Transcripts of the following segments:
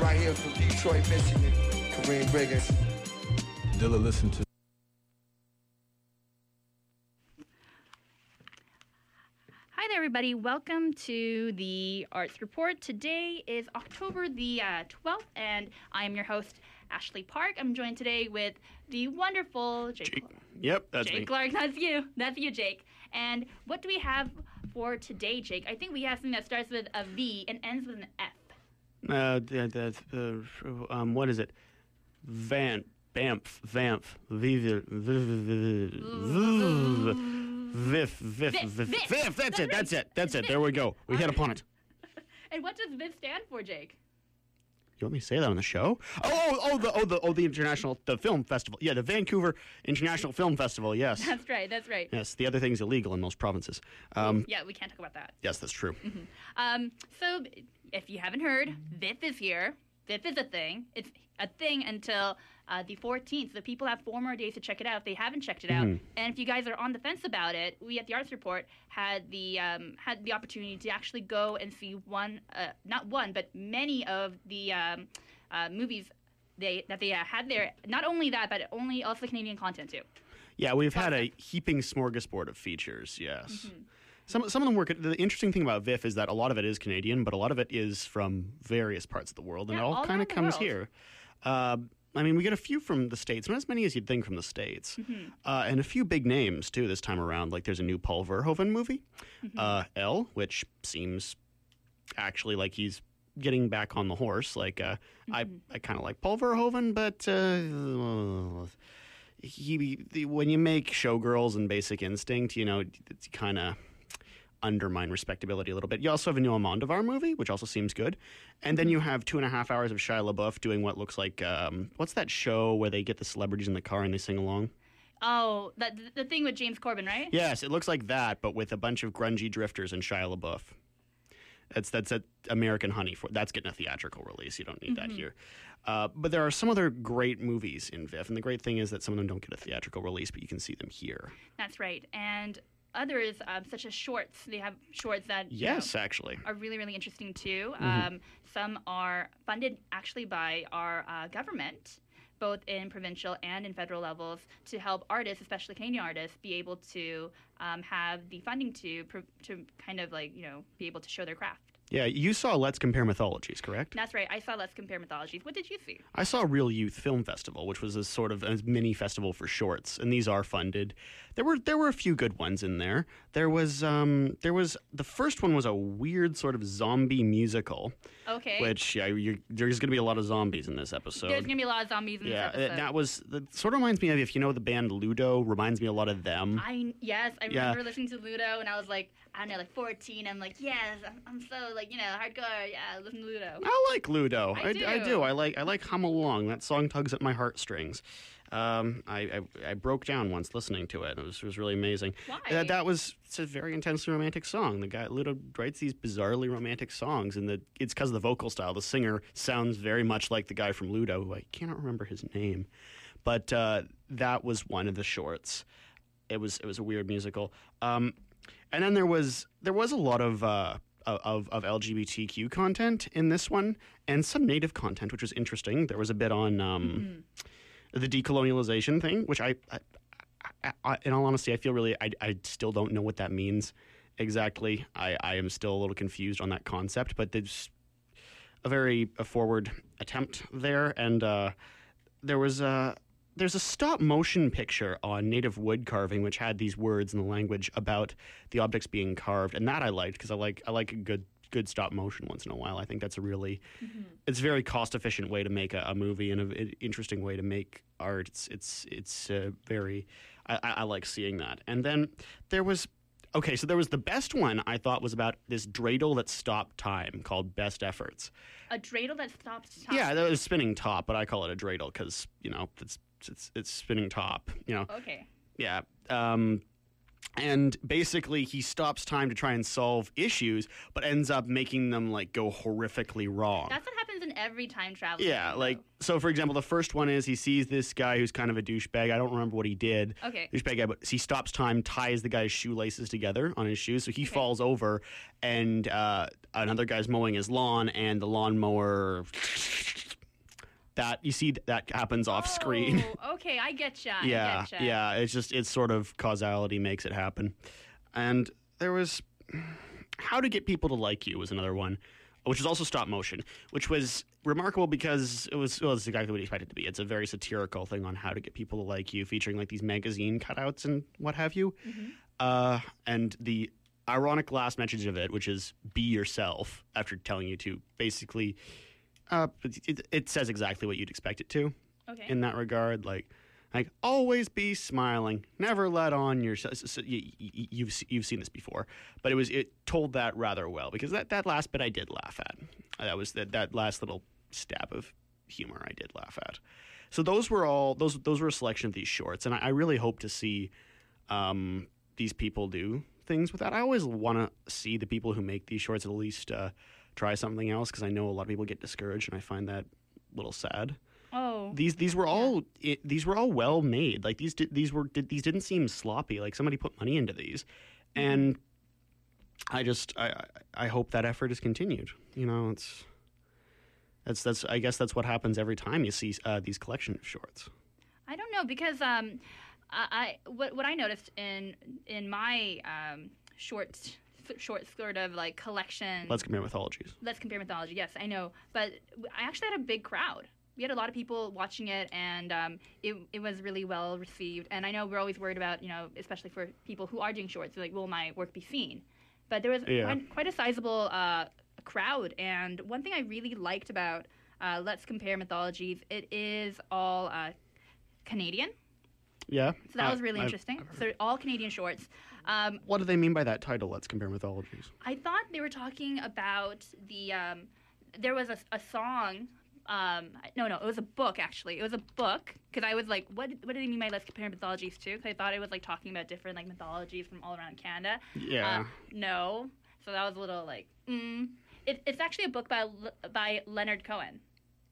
Ryan here from Detroit, Michigan. Kareem Briggins. Dilla listen to. Hi there, everybody. Welcome to the Arts Report. Today is October the uh, 12th, and I am your host, Ashley Park. I'm joined today with the wonderful Jake. Jake. Yep, that's Jake me. Clark, that's you. That's you, Jake. And what do we have for today, Jake? I think we have something that starts with a V and ends with an F. Uh, th- th- uh, um, what is it? Van, Bamf, Vamp, Viv, Viv, Viv, Viv, Viv, Viv. Viv. That's it. That's it. That's it. There we go. We hit upon it. And what does VIFF stand for, Jake? You want me to say that on the show? Oh, oh, oh, the, oh, the, oh, the international, the film festival. Yeah, the Vancouver International Film Festival. Yes, That's right, that's right. yes. The other thing's illegal in most provinces. Um, Yeah, we can't talk about that. yes, that's true. Um, so, if you haven't heard, VIFF is here. VIFF is a thing. It's a thing until uh, the 14th. So people have four more days to check it out if they haven't checked it out. Mm-hmm. And if you guys are on the fence about it, we at the Arts Report had the um, had the opportunity to actually go and see one, uh, not one, but many of the um, uh, movies they that they uh, had there. Not only that, but only also Canadian content too. Yeah, we've had a heaping smorgasbord of features. Yes. Mm-hmm. Some, some of them work. The interesting thing about VIFF is that a lot of it is Canadian, but a lot of it is from various parts of the world, and Yeah, it all, all kind of comes world. here. Uh, I mean, we get a few from the states, not as many as you'd think from the states, Mm-hmm. uh, and a few big names too this time around. Like there's a new Paul Verhoeven movie, Mm-hmm. uh, Elle, which seems actually like he's getting back on the horse. Like uh, I, I kind of like Paul Verhoeven, but uh, he the, when you make Showgirls and Basic Instinct, you know, it's kind of undermine respectability a little bit. You also have a new Almodovar movie, which also seems good, and then you have two and a half hours of Shia LaBeouf doing what looks like um, what's that show where they get the celebrities in the car and they sing along? Oh, that the thing with James Corden, right? Yes, it looks like that, but with a bunch of grungy drifters and Shia LaBeouf. That's that's a American Honey for that's getting a theatrical release. You don't need that here. Uh, but there are some other great movies in VIFF, and the great thing is that some of them don't get a theatrical release, but you can see them here. That's right. And others, um, such as shorts, they have shorts that you know, Yes, actually. are really, really interesting too. Mm-hmm. Um, some are funded actually by our uh, government, both in provincial and in federal levels, to help artists, especially Canadian artists, be able to um, have the funding to to kind of like you know be able to show their craft. Yeah, you saw Let's Compare Mythologies, correct? That's right. I saw Let's Compare Mythologies. What did you see? I saw Real Youth Film Festival, which was a sort of a mini festival for shorts, and these are funded. There were there were a few good ones in there. There was um there was the first one was a weird sort of zombie musical, Okay. which yeah, you're, there's going to be a lot of zombies in this episode. There's gonna be a lot of zombies in yeah, this episode. that was that sort of reminds me of if you know the band Ludo, reminds me a lot of them. I yes, I Yeah. remember listening to Ludo, and I was like, I don't know, like 14. I'm like, yes, I'm, I'm so like you know hardcore. Yeah, listen to Ludo. I like Ludo. I I, I do. do. I like I like Hum Along. That song tugs at my heartstrings. Um, I, I I broke down once listening to it. It was, it was really amazing. Why? Uh, that was it's a very intensely romantic song. The guy Ludo writes these bizarrely romantic songs, and the it's because of the vocal style. The singer sounds very much like the guy from Ludo, who I cannot remember his name, but uh, that was one of the shorts. It was it was a weird musical. Um, and then there was there was a lot of. Uh, of, of LGBTQ content in this one, and some native content, which was interesting. There was a bit on um, the decolonialization thing, which I, I, I, I, in all honesty, I feel really, I, still don't know what that means exactly. I, I am still a little confused on that concept, but there's a very a forward attempt there, and uh, there was a. There's a stop motion picture on native wood carving which had these words in the language about the objects being carved, and that I liked because I like I like a good good stop motion once in a while. I think that's a really it's a very cost efficient way to make a, a movie and an interesting way to make art. It's it's it's uh, very I, I, I like seeing that. And then there was okay, so there was the best one I thought was about this dreidel that stopped time called Best Efforts. A dreidel that stops time. Yeah, that was spinning top, but I call it a dreidel because you know it's it's it's spinning top. You know, Okay. yeah. Um, and basically, he stops time to try and solve issues, but ends up making them like go horrifically wrong. That's what happens in every time travel. Yeah, like so. For example, the first one is he sees this guy who's kind of a douchebag. I don't remember what he did. Okay. douchebag guy, but he stops time, ties the guy's shoelaces together on his shoes, so he falls over, and uh, another guy's mowing his lawn, and the lawnmower. That you see that happens off screen. Oh, okay, I get ya. yeah, getcha. yeah. It's just it's sort of causality makes it happen, and there was how to get people to like you was another one, which is also stop motion, which was remarkable because it was well, it's exactly what you expected it to be. It's a very satirical thing on how to get people to like you, featuring like these magazine cutouts and what have you, uh, and the ironic last message of it, which is be yourself after telling you to basically. Uh, it, it, it says exactly what you'd expect it to Okay. in that regard. Like, like always be smiling, never let on your. So, so you, you, you've you've seen this before, but it was it told that rather well because that, that last bit I did laugh at. That was that that last little stab of humor I did laugh at. So those were all those those were a selection of these shorts, and I, I really hope to see um, these people do things with that. I always want to see the people who make these shorts at least uh, try something else because I know a lot of people get discouraged, and I find that a little sad oh. these these were all it, these were all well made. Like these did, these were did, these didn't seem sloppy. Like somebody put money into these, and I just I I- I hope that effort is continued. You know, it's that's that's I guess that's what happens every time you see uh, these collection of shorts. I don't know because um, I, I what what I noticed in in my um short short sort of like collection. Let's compare mythologies. Let's compare mythology. Yes, I know, but I actually had a big crowd. We had a lot of people watching it, and um, it, it was really well received. And I know we're always worried about, you know, especially for people who are doing shorts, like, will my work be seen? But there was Yeah. quite, quite a sizable uh, crowd. And one thing I really liked about uh, Let's Compare Mythologies, it is all uh, Canadian. Yeah. So that I- was really I've- interesting. So they're all Canadian shorts. Um, What do they mean by that title? Let's compare mythologies. I thought they were talking about the. Um, there was a, a song. Um, no, no, it was a book actually. It was a book because I was like, what, what did he mean by let's compare mythologies to? Because I thought it was like talking about different like mythologies from all around Canada. Yeah. Uh, no, so that was a little like, mm. It, it's actually a book by by Leonard Cohen,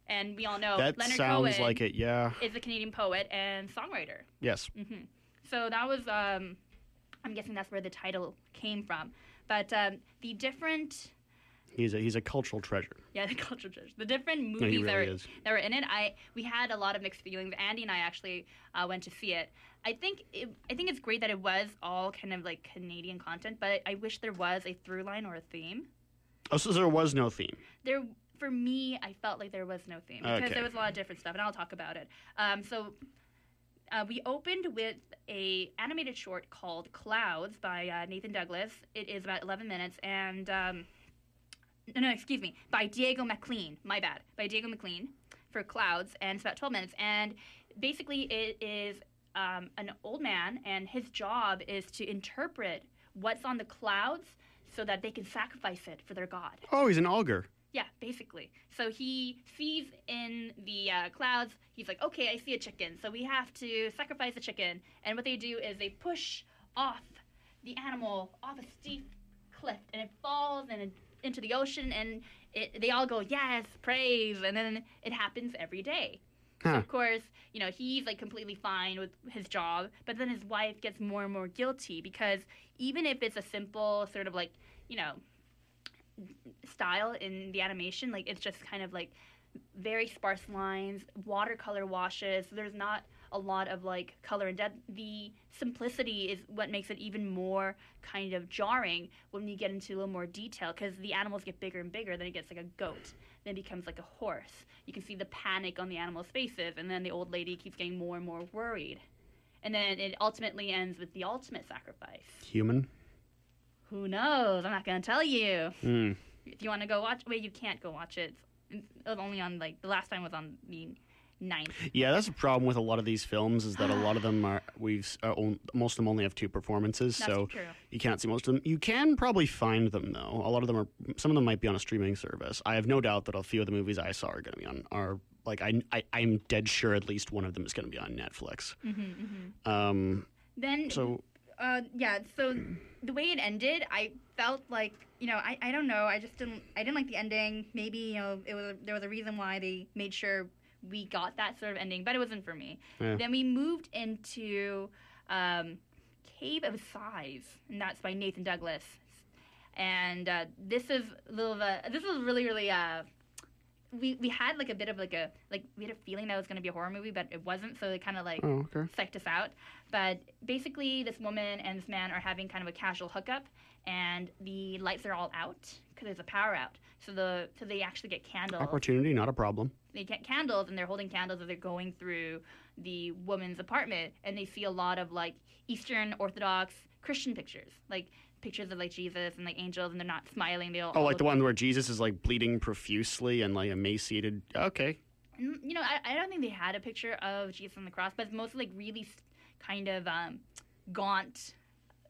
and we all know that Leonard sounds Cohen like it. Yeah. is a Canadian poet and songwriter. Yes. hmm So that was, um, I'm guessing that's where the title came from. But um, the different, He's a he's a cultural treasure. yeah, the cultural treasure. the different movies No, he that, were, is. that were in it, I we had a lot of mixed feelings. Andy and I actually uh, went to see it. I think it, I think it's great that it was all kind of like Canadian content, but I wish there was a through line or a theme. Oh, so there was no theme. There, for me, I felt like there was no theme because Okay. there was a lot of different stuff, and I'll talk about it. Um, so. Uh, we opened with a animated short called Clouds by uh, Nathan Douglas. It is about 11 minutes, and um, no, no, excuse me, by Diego McLean. My bad, by Diego McLean for Clouds, and it's about 12 minutes. And basically, it is um, an old man, and his job is to interpret what's on the clouds so that they can sacrifice it for their god. Oh, he's an augur. Yeah, basically. So he sees in the uh, clouds, he's like, okay, I see a chicken. So we have to sacrifice a chicken. And what they do is they push off the animal off a steep cliff and it falls and it, into the ocean and it, they all go, yes, praise. And then it happens every day. So of course, you know, he's like completely fine with his job, but then his wife gets more and more guilty because even if it's a simple sort of like, you know, style in the animation. Like it's just kind of like very sparse lines, watercolor washes. There's not a lot of like color and depth. The simplicity is what makes it even more kind of jarring when you get into a little more detail because the animals get bigger and bigger. Then it gets like a goat. Then it becomes like a horse. You can see the panic on the animals' faces, and then the old lady keeps getting more and more worried. And then it ultimately ends with the ultimate sacrifice. Human. Who knows? I'm not gonna tell you. Hmm. If you want to go watch, wait, you can't go watch it. It's it was only on like the last time was on the ninth. Yeah, that's a problem with a lot of these films is that a lot of them are we've uh, most of them only have two performances, That's so true. you can't see most of them. You can probably find them though. A lot of them are some of them might be on a streaming service. I have no doubt that a few of the movies I saw are going to be on are like I, I I'm dead sure at least one of them is going to be on Netflix. Mm-hmm, Um, Then so Uh, yeah. So the way it ended, I felt like you know, I, I don't know. I just didn't I didn't like the ending. Maybe you know, it was there was a reason why they made sure we got that sort of ending, but it wasn't for me. Yeah. Then we moved into um, Cave of Sighs, and that's by Nathan Douglas. And uh, this is a little of a this was really really uh, we we had like a bit of like a like we had a feeling that it was going to be a horror movie, but it wasn't. So it kind of like Oh, okay. psyched us out. But basically, this woman and this man are having kind of a casual hookup, and the lights are all out because there's a power out. So the so they actually get candles. Opportunity, not a problem. They get candles, and they're holding candles as they're going through the woman's apartment, and they see a lot of like Eastern Orthodox Christian pictures, like pictures of like Jesus and like angels, and they're not smiling. They all Oh, all like the one where Jesus is like bleeding profusely and like emaciated. Okay. Mm, you know, I, I don't think they had a picture of Jesus on the cross, but it's mostly like really kind of um, gaunt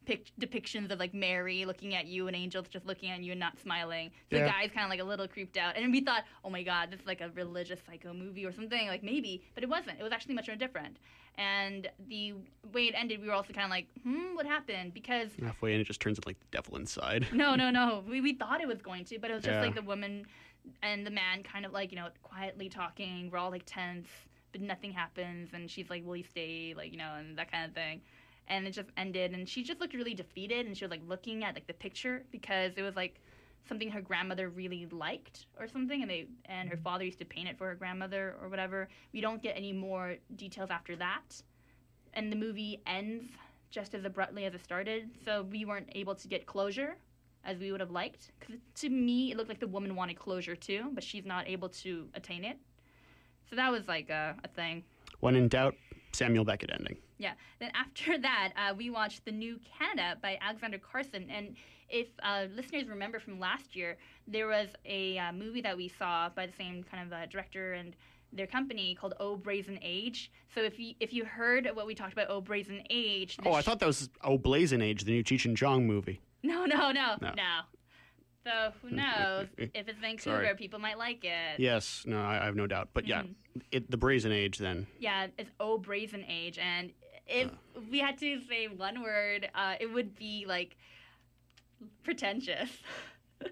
pic- depictions of like Mary looking at you and angels just looking at you and not smiling. So Yeah. the guy's kind of like a little creeped out, and we thought, oh my god, this is like a religious psycho movie or something, like maybe, but it wasn't. It was actually much more different. And the way it ended, we were also kind of like, hmm, what happened? Because Halfway in, it just turns into like the devil inside. no, no, no. We, we thought it was going to, but it was just Yeah. like the woman and the man kind of like, you know, quietly talking. We're all like tense, but nothing happens. And she's like, will you stay? Like, you know, and that kind of thing. And it just ended. And she just looked really defeated. And she was like looking at like the picture because it was like something her grandmother really liked or something. And they, and her mm-hmm. father used to paint it for her grandmother or whatever. We don't get any more details after that. And the movie ends just as abruptly as it started. So we weren't able to get closure as we would have liked. Because to me, it looked like the woman wanted closure too, but she's not able to attain it. So that was like a, a thing. When in doubt, Samuel Beckett ending. Yeah. Then after that, uh, we watched The New Canada by Alexander Carson. And if uh, listeners remember from last year, there was a uh, movie that we saw by the same kind of uh, director and their company called Oh Brazen Age. So if you if you heard what we talked about Oh Brazen Age, Oh, I thought that was Oh Blazing Age, the new Cheech and Chong movie. no no no No. no. So who knows? if it's Vancouver, Sorry. people might like it. Yes, no, I, I have no doubt. But yeah, Mm-hmm. it, the Brazen Age then. Yeah, it's Oh Brazen Age, and if we had to say one word, uh, it would be like pretentious.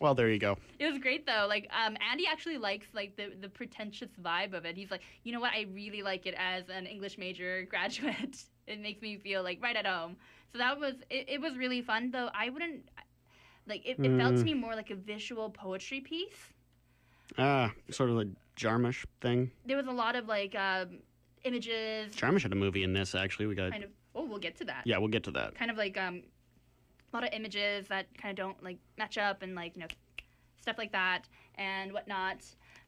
Well, there you go. it was great though. Like um, Andy actually likes like the the pretentious vibe of it. He's like, you know what? I really like it as an English major graduate. it makes me feel like right at home. So that was it. It was really fun though. I wouldn't like it. It felt to Mm. me more like a visual poetry piece. Ah, sort of a Jarmusch thing. There was a lot of like um, images. Jarmusch had a movie in this, actually. We got. Kind of. Oh, we'll get to that. Yeah, we'll get to that. kind of like um, a lot of images that kind of don't like match up and like you know stuff like that and whatnot.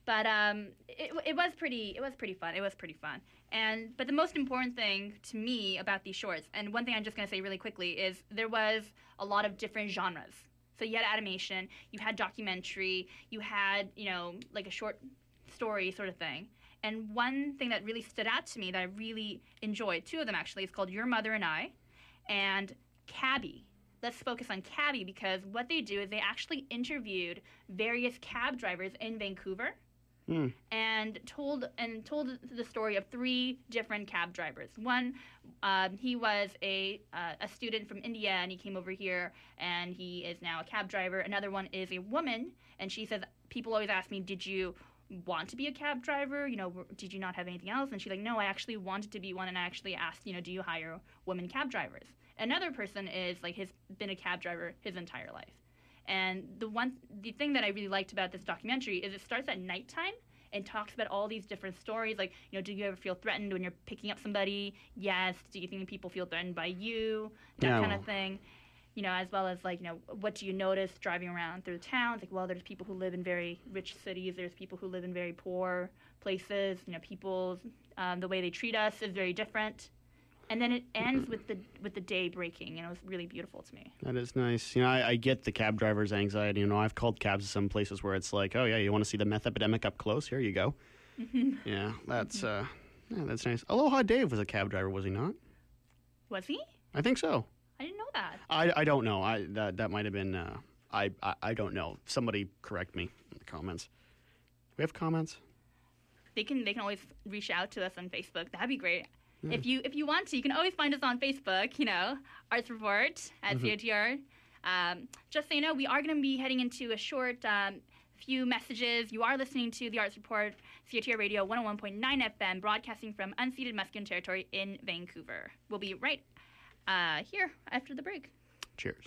But um, it, it was pretty it was pretty fun. It was pretty fun. And but the most important thing to me about these shorts, and one thing I'm just gonna say really quickly is there was a lot of different genres. So you had animation, you had documentary, you had you know like a short story sort of thing. And one thing that really stood out to me that I really enjoyed, two of them actually, is called Your Mother and I, and Cabby. Let's focus on Cabby because what they do is they actually interviewed various cab drivers in Vancouver Hmm. and told and told the story of three different cab drivers. One, um, he was a uh, a student from India and he came over here and he is now a cab driver. Another one is a woman and she says people always ask me, did you want to be a cab driver? You know, did you not have anything else? And she's like, no, I actually wanted to be one and I actually asked, you know, do you hire women cab drivers? Another person is like has been a cab driver his entire life. And the one, the thing that I really liked about this documentary is it starts at nighttime and talks about all these different stories. Like, you know, do you ever feel threatened when you're picking up somebody? Yes. Do you think people feel threatened by you? That Yeah, kind of thing. You know, as well as like, you know, what do you notice driving around through the towns? Like, well, there's people who live in very rich cities. There's people who live in very poor places. You know, people, um, the way they treat us is very different. And then it ends with the with the day breaking, and it was really beautiful to me. That is nice. You know, I, I get the cab driver's anxiety. You know, I've called cabs to some places where it's like, oh yeah, you want to see the meth epidemic up close? Here you go. yeah, that's uh, yeah, that's nice. Aloha Dave was a cab driver, was he not? Was he? I think so. I didn't know that. I, I don't know. I that that might have been. Uh, I, I I don't know. Somebody correct me in the comments. We have comments. They can they can always reach out to us on Facebook. That'd be great. If you if you want to, you can always find us on Facebook. You know, Arts Report at Mm-hmm. CiTR. Um, just so you know, we are going to be heading into a short um, few messages. You are listening to the Arts Report, CiTR Radio 101.9 FM, broadcasting from unceded Musqueam territory in Vancouver. We'll be right uh, here after the break. Cheers.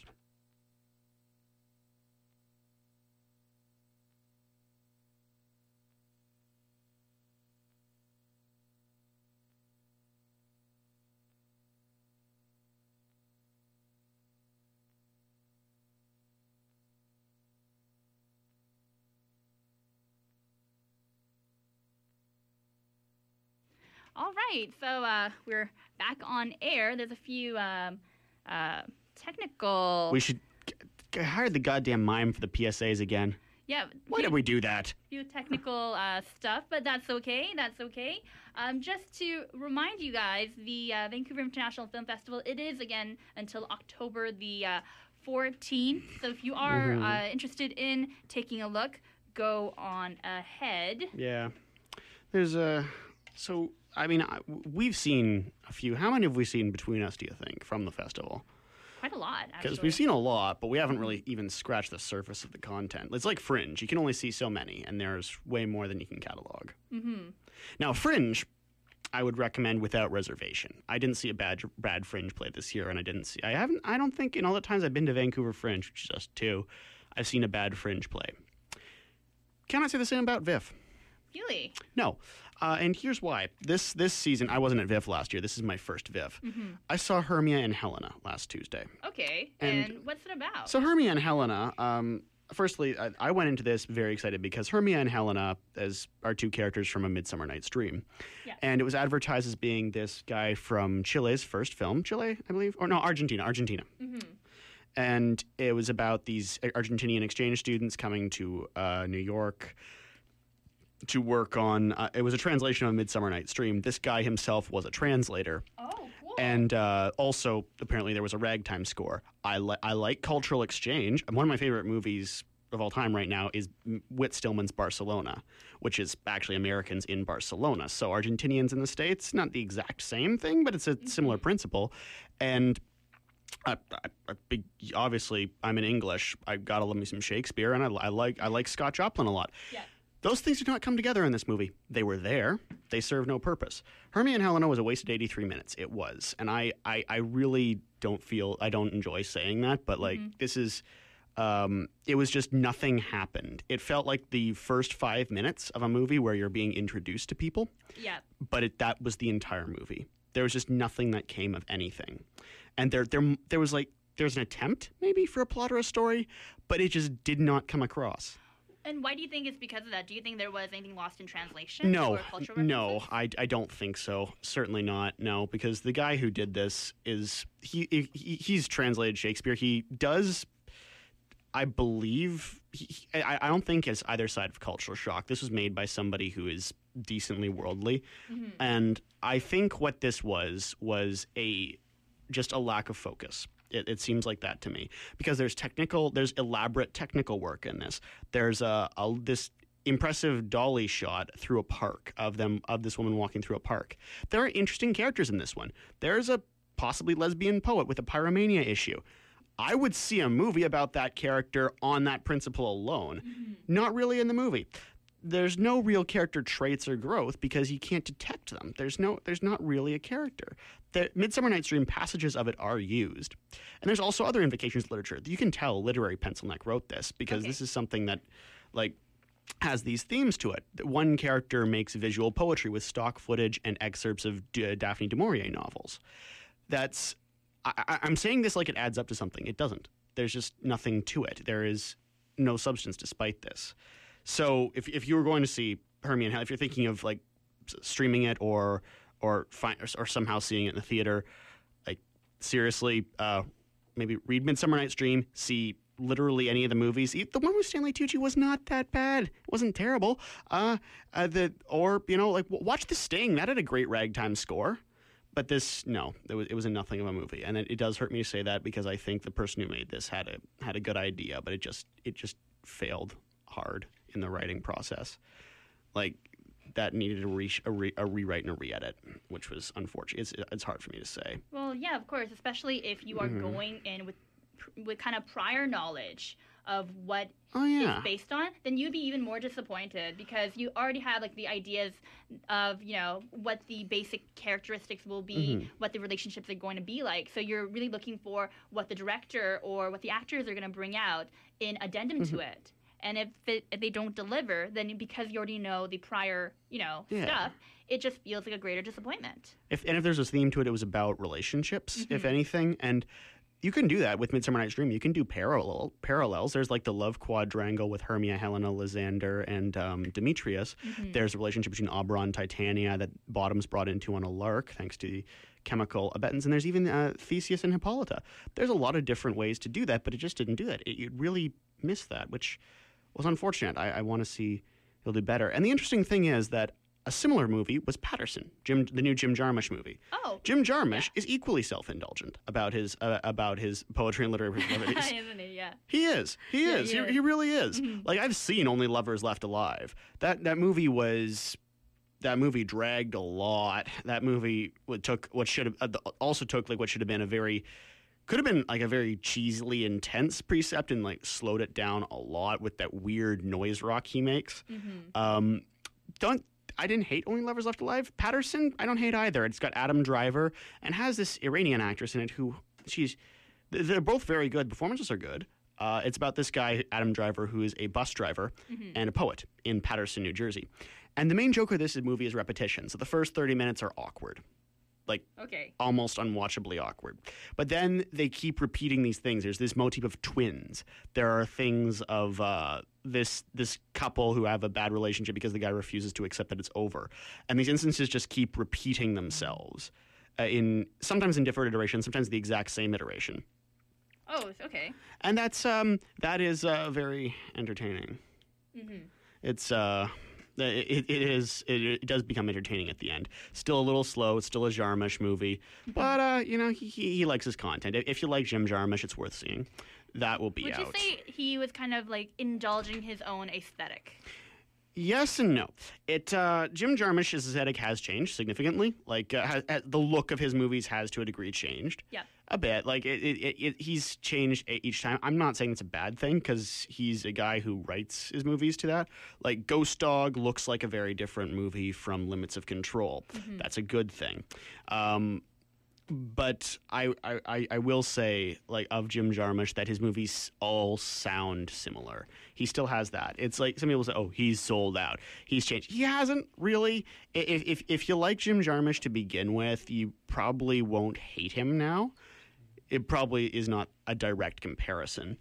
All right, so uh, we're back on air. There's a few um, uh, technical. We should g- g- hire the goddamn mime for the PSAs again. yeah. Why did we do that? few technical uh, stuff, but that's okay. That's okay. Um, just to remind you guys, the uh, Vancouver International Film Festival it is again until October the uh, 14th. So if you are Mm-hmm. uh, interested in taking a look, go on ahead. Yeah. There's a. So, I mean, we've seen a few. How many have we seen between us, do you think, from the festival? Quite a lot, Because we've seen a lot, but we haven't really even scratched the surface of the content. It's like Fringe. You can only see so many, and there's way more than you can catalog. Mm-hmm. Now, Fringe, I would recommend without reservation. I didn't see a bad, bad Fringe play this year, and I didn't see. I haven't. I don't think in all the times I've been to Vancouver Fringe, which is just two, I've seen a bad Fringe play. Can I say the same about VIFF? Really? No. Uh, and here's why. This this season, I wasn't at VIFF last year. This is my first VIFF. I saw Hermia and Helena last Tuesday. Okay. And- And, what's it about? So Hermia and Helena. Um, firstly, I, I went into this very excited because Hermia and Helena as are two characters from A Midsummer Night's Dream, Yeah. and it was advertised as being this guy from Chile's first film, Chile, I believe, or no, Argentina, Argentina. And it was about these Argentinian exchange students coming to uh, New York to work on. Uh, it was a translation of A Midsummer Night's Dream. This guy himself was a translator oh, cool. and uh, also apparently there was a ragtime score. I li- I like cultural exchange. One of my favorite movies of all time right now is Whit Stillman's Barcelona, which is actually Americans in Barcelona. So Argentinians in the states, not the exact same thing, but it's a similar principle. And I, I, I, obviously, I'm in English. I gotta love me some Shakespeare, and I, I like I like Scott Joplin a lot. Yeah. Those things did not come together in this movie. They were there. They served no purpose. Hermia and Helena was a wasted 83 minutes. It was. And I, I, I really don't feel, I don't enjoy saying that, but like, this is, um, it was just nothing happened. It felt like the first five minutes of a movie where you're being introduced to people, yeah. but it, that was the entire movie. There was just nothing that came of anything. And there, there, there was like, there's an attempt maybe for a plot or a story, but it just did not come across. And why do you think it's because of that? Do you think there was anything lost in translation? No, or cultural no. I, I don't think so. Certainly not. No, because the guy who did this is he, he he's translated Shakespeare. He does, I believe. He, I, I don't think it's either side of cultural shock. This was made by somebody who is decently worldly, mm-hmm. and I think what this was was a just a lack of focus. It, it seems like that to me because there's technical, there's elaborate technical work in this. There's a, a this impressive dolly shot through a park of them of this woman walking through a park. There are interesting characters in this one. There's a possibly lesbian poet with a pyromania issue. I would see a movie about that character on that principle alone. Mm-hmm. Not really in the movie. There's no real character traits or growth because you can't detect them. There's no there's not really a character. The Midsummer Night's Dream passages of it are used. And there's also other invocations literature. You can tell literary pencil neck wrote this because Okay. this is something that like has these themes to it. One character makes visual poetry with stock footage and excerpts of D- Daphne du Maurier novels. That's I, I'm saying this like it adds up to something. It doesn't. There's just nothing to it. There is no substance despite this. So if if you were going to see Hermione, if you're thinking of like streaming it or or or, or somehow seeing it in the theater, like seriously, uh, maybe read Midsummer Night's Dream, see literally any of the movies. The one with Stanley Tucci was not that bad. It wasn't terrible. Uh, uh the or you know like watch The Sting. That had a great ragtime score. But this, no, it was, it was a nothing of a movie, and it, it does hurt me to say that because I think the person who made this had a had a good idea, but it just it just failed hard in the writing process. Like that needed a, re- a, re- a rewrite and a re-edit, which was unfortunate. It's it's hard for me to say. Well, yeah, of course, especially if you are Mm-hmm. going in with with kind of prior knowledge of what Oh yeah. it's based on, then you'd be even more disappointed because you already have like the ideas of you know what the basic characteristics will be, Mm-hmm. what the relationships are going to be like. So you're really looking for what the director or what the actors are going to bring out in addendum Mm-hmm. to it. And if, it, if they don't deliver, then because you already know the prior, you know, Yeah. stuff, it just feels like a greater disappointment. If and if there's a theme to it, it was about relationships, if anything, and you can do that with Midsummer Night's Dream. You can do parallel parallels. There's like the love quadrangle with Hermia, Helena, Lysander, and um, Demetrius. There's a relationship between Oberon, Titania that Bottom's brought into on a lark, thanks to the chemical abetance. And there's even uh, Theseus and Hippolyta. There's a lot of different ways to do that, but it just didn't do that. It, it really missed that, which was unfortunate. I, I want to see he'll do better. And the interesting thing is that a similar movie was Patterson, Jim, the new Jim Jarmusch movie. Oh. Jim Jarmusch is equally self-indulgent about his uh, about his poetry and literary proclivities. Isn't it? Yeah. he is. He Yeah, is. he He, he really is. Like I've seen Only Lovers Left Alive. That that movie was that movie dragged a lot. That movie took what should have uh, also took like what should have been a very could have been like a very cheesily intense precept and like slowed it down a lot with that weird noise rock he makes. Um, don't I didn't hate Only Lovers Left Alive. Patterson, I don't hate either. It's got Adam Driver and has this Iranian actress in it who she's they're both very good. Performances are good. Uh, it's about this guy, Adam Driver, who is a bus driver and a poet in Paterson, New Jersey. And the main joke of this movie is repetition. So the first 30 minutes are awkward. Like Okay. almost unwatchably awkward. But then they keep repeating these things. There's this motif of twins. There are things of uh, this this couple who have a bad relationship because the guy refuses to accept that it's over, and these instances just keep repeating themselves. Uh, in sometimes in different iterations, sometimes the exact same iteration, Oh, okay. and that's um, that is uh, very entertaining. It's uh, it, it is it, it does become entertaining at the end. Still a little slow. It's still a Jarmusch movie, but uh, you know he, he he likes his content. If- If you like Jim Jarmusch, it's worth seeing. That will be Would out. you say he was kind of like indulging his own aesthetic? Yes and no. It uh, Jim Jarmusch's aesthetic has changed significantly. Like uh, has, uh, the look of his movies has to a degree changed. Yeah. a bit. Like it, it, it, it he's changed each time. I'm not saying it's a bad thing because he's a guy who writes his movies to that. Like Ghost Dog looks like a very different movie from Limits of Control. That's a good thing. Um, but I, I, I- will say, like, of Jim Jarmusch, that his movies all sound similar. He still has that. It's like some people say, oh, he's sold out. He's changed. He hasn't really. If, if, if you like Jim Jarmusch to begin with, you probably won't hate him now. It probably is not a direct comparison.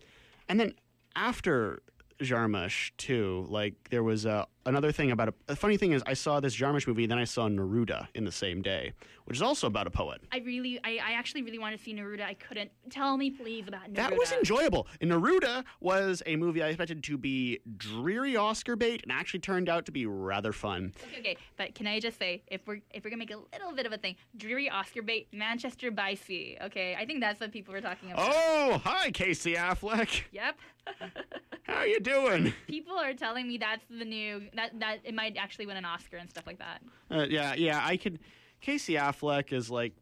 And then after Jarmusch, too, like, there was uh, another thing about a. The funny thing is, I saw this Jarmusch movie, then I saw Neruda in the same day, which is also about a poet. I really, I, I actually really want to see Neruda. I couldn't. Tell me, please, about Neruda. That was enjoyable. And Neruda was a movie I expected to be dreary Oscar bait, and actually turned out to be rather fun. Okay, okay, but can I just say, if we're if we're gonna make a little bit of a thing, dreary Oscar bait, Manchester by Sea. Okay, I think that's what people were talking about. Oh, hi, Casey Affleck. Yep. How you doing? people are telling me that's the new that that it might actually win an Oscar and stuff like that. Uh, yeah, yeah, I could. Casey Affleck is like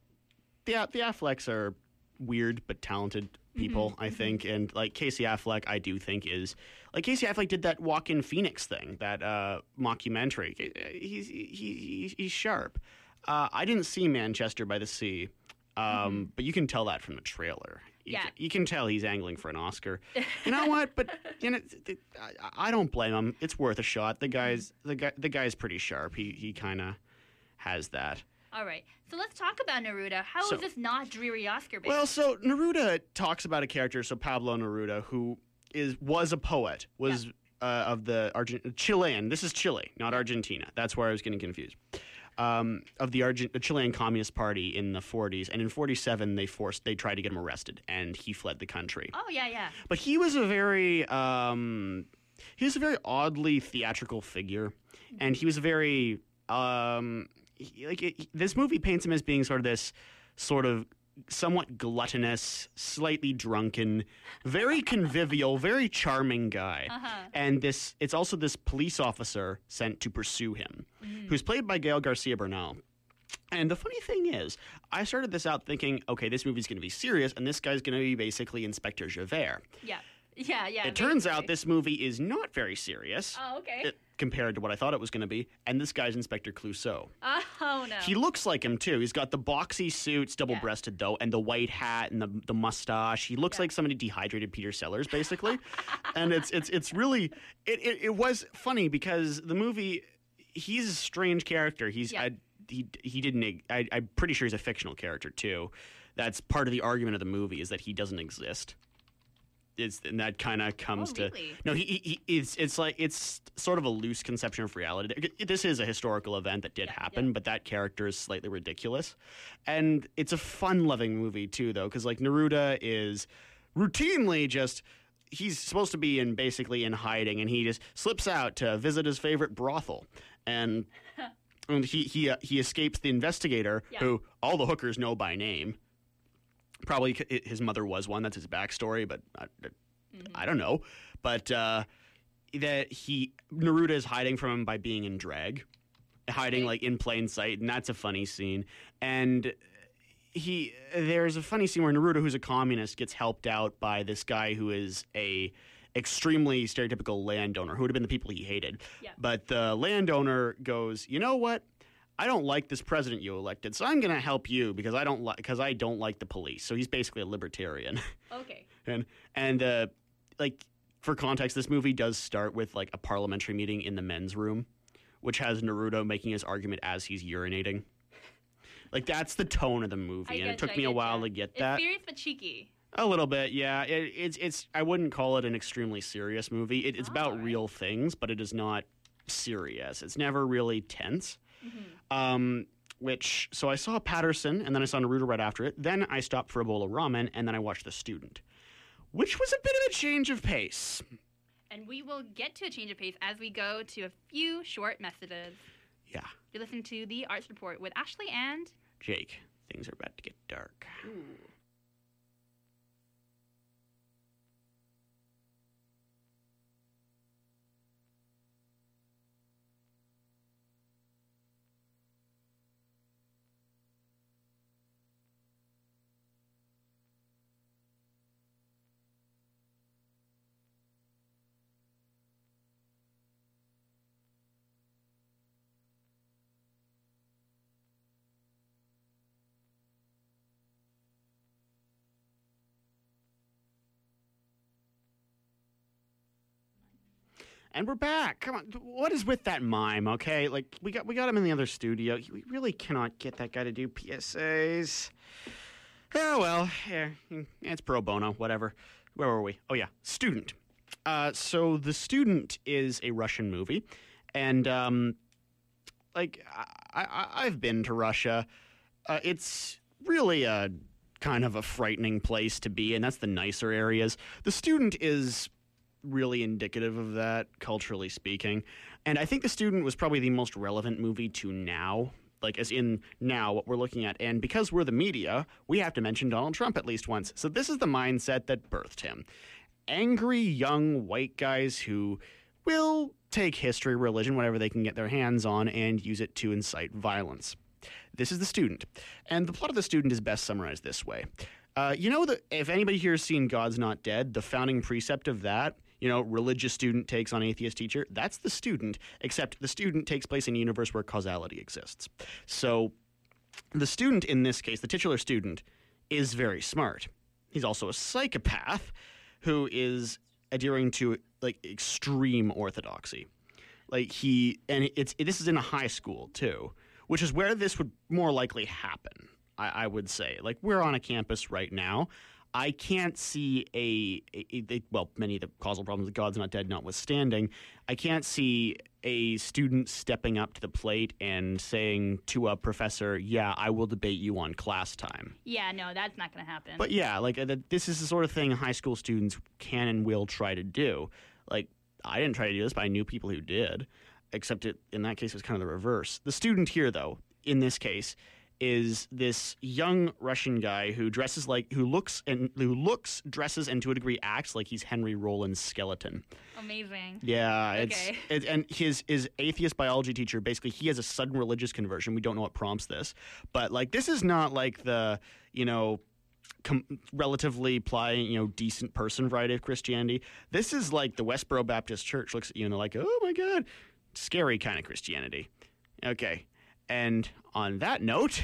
the the Afflecks are weird but talented people, I think, and like Casey Affleck, I do think is like Casey Affleck did that Joaquin Phoenix thing, that uh, mockumentary. He's he, he, he's sharp. Uh, I didn't see Manchester by the Sea, um, but you can tell that from the trailer. You Yeah. can, you can tell he's angling for an Oscar. You know what? But you know, I, I don't blame him. It's worth a shot. The guy's the guy the guy's pretty sharp. He he kind of has that. All right, so let's talk about Neruda. How is So- this not dreary Oscar bait? Well, so Neruda talks about a character, so Pablo Neruda, who is was a poet, was uh, of the Argent Chilean. This is Chile, not Argentina. That's where I was getting confused. Um, of the Argent the Chilean Communist Party in the 40s, and in 47 they forced they tried to get him arrested, and he fled the country. oh yeah, yeah. But he was a very um, he was a very oddly theatrical figure, and he was a very um, he- like it, this movie paints him as being sort of this sort of somewhat gluttonous, slightly drunken, very convivial, very charming guy. Uh-huh. And this it's also this police officer sent to pursue him, mm-hmm. who's played by Gael Garcia Bernal. And the funny thing is, I started this out thinking, okay, this movie's going to be serious, and this guy's going to be basically Inspector Javert. Yeah. Yeah, yeah. It turns out this movie is not very serious Oh, okay. uh, compared to what I thought it was going to be, and this guy's Inspector Clouseau. oh no. He looks like him too. He's got the boxy suits, double breasted though, and the white hat and the the mustache. He looks like somebody dehydrated Peter Sellers, basically. and it's it's it's really it, it it was funny because the movie he's a strange character. He's Yeah. I, he he didn't I, I'm pretty sure he's a fictional character too. That's part of the argument of the movie is that he doesn't exist. It's and that kind of comes Oh, to no. He, he, he it's it's like it's sort of a loose conception of reality. This is a historical event that did Yeah, happen, yeah. but that character is slightly ridiculous, and it's a fun-loving movie too, though, because like Neruda is routinely just he's supposed to be in basically in hiding, and he just slips out to visit his favorite brothel, and and he he uh, he escapes the investigator Yeah. who all the hookers know by name. Probably his mother was one. That's his backstory, but I, I don't know. But uh, that he Neruda is hiding from him by being in drag, hiding like in plain sight, and that's a funny scene. And he there's a funny scene where Neruda, who's a communist, gets helped out by this guy who is a extremely stereotypical landowner who would have been the people he hated. Yeah. But the landowner goes, you know what? I don't like this president you elected, so I'm going to help you because I don't like because I don't like the police. So he's basically a libertarian. okay. and and uh, like for context, this movie does start with like a parliamentary meeting in the men's room, which has Neruda making his argument as he's urinating. Like that's the tone of the movie, I and it took I me a while to get It's that. serious but cheeky. A little bit, yeah. It, it's it's. I wouldn't call it an extremely serious movie. It, it's about alright. real things, but it is not serious. It's never really tense. Um, which so I saw Patterson, and then I saw Neruda right after it. Then I stopped for a bowl of ramen, and then I watched The Student, which was a bit of a change of pace. And we will get to a change of pace as we go to a few short messages. Yeah, You listen to the Arts Report with Ashley and Jake, things are about to get dark. And we're back. Come on, what is with that mime? Okay, like we got we got him in the other studio. We really cannot get that guy to do PSAs. Oh well, it's pro bono, whatever. Where were we? Oh yeah, student. Uh, so the student is a Russian movie, and um, like I, I've been to Russia. Uh, it's really a kind of a frightening place to be, and that's the nicer areas. The student is really indicative of that, culturally speaking. And I think The Student was probably the most relevant movie to now, like as in now what we're looking at. And because we're the media, we have to mention Donald Trump at least once. So this is the mindset that birthed him. Angry young white guys who will take history, religion, whatever they can get their hands on, and use it to incite violence. This is The Student. And the plot of The Student is best summarized this way. Uh, you know that if anybody here has seen God's Not Dead, the founding precept of that, you know, religious student takes on atheist teacher, that's the student, except the student takes place in a universe where causality exists. So the student in this case, the titular student, is very smart. He's also a psychopath who is adhering to like extreme orthodoxy. Like he and it's this is in a high school too, which is where this would more likely happen. I, I would say, like we're on a campus right now. I can't see a, a, a well, many of the causal problems of God's not dead notwithstanding. I can't see a student stepping up to the plate and saying to a professor, "Yeah, I will debate you on class time." Yeah, no, that's not going to happen. But yeah, like uh, this is the sort of thing high school students can and will try to do. Like I didn't try to do this, but I knew people who did. Except it, in that case, it was kind of the reverse. The student here, though, in this case, is this young Russian guy who dresses like who looks and who looks dresses and to a degree acts like he's Henry Rollins' skeleton. Amazing. Yeah, it's Okay. it, and his his atheist biology teacher basically he has a sudden religious conversion. We don't know what prompts this, but like this is not like the you know. Com- relatively plying, you know, decent person variety of Christianity. This is like the Westboro Baptist Church looks at you and they're like, "Oh my God, scary kind of Christianity." Okay, and on that note,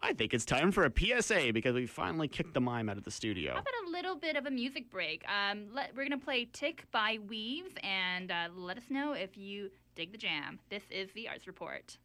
I think it's time for a PSA because we finally kicked the mime out of the studio. How about a little bit of a music break? Um, let, we're gonna play "Tick" by Weaves, and uh, let us know if you dig the jam. This is the Arts Report.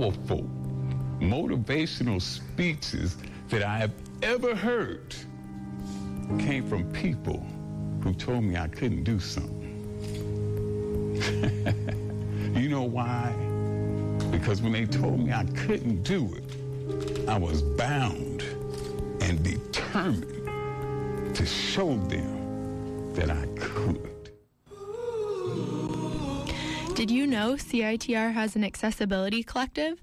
Powerful motivational speeches that I have ever heard came from people who told me I couldn't do something. you know why? Because when they told me I couldn't do it, I was bound and determined to show them that I could. Did you know CiTR has an accessibility collective?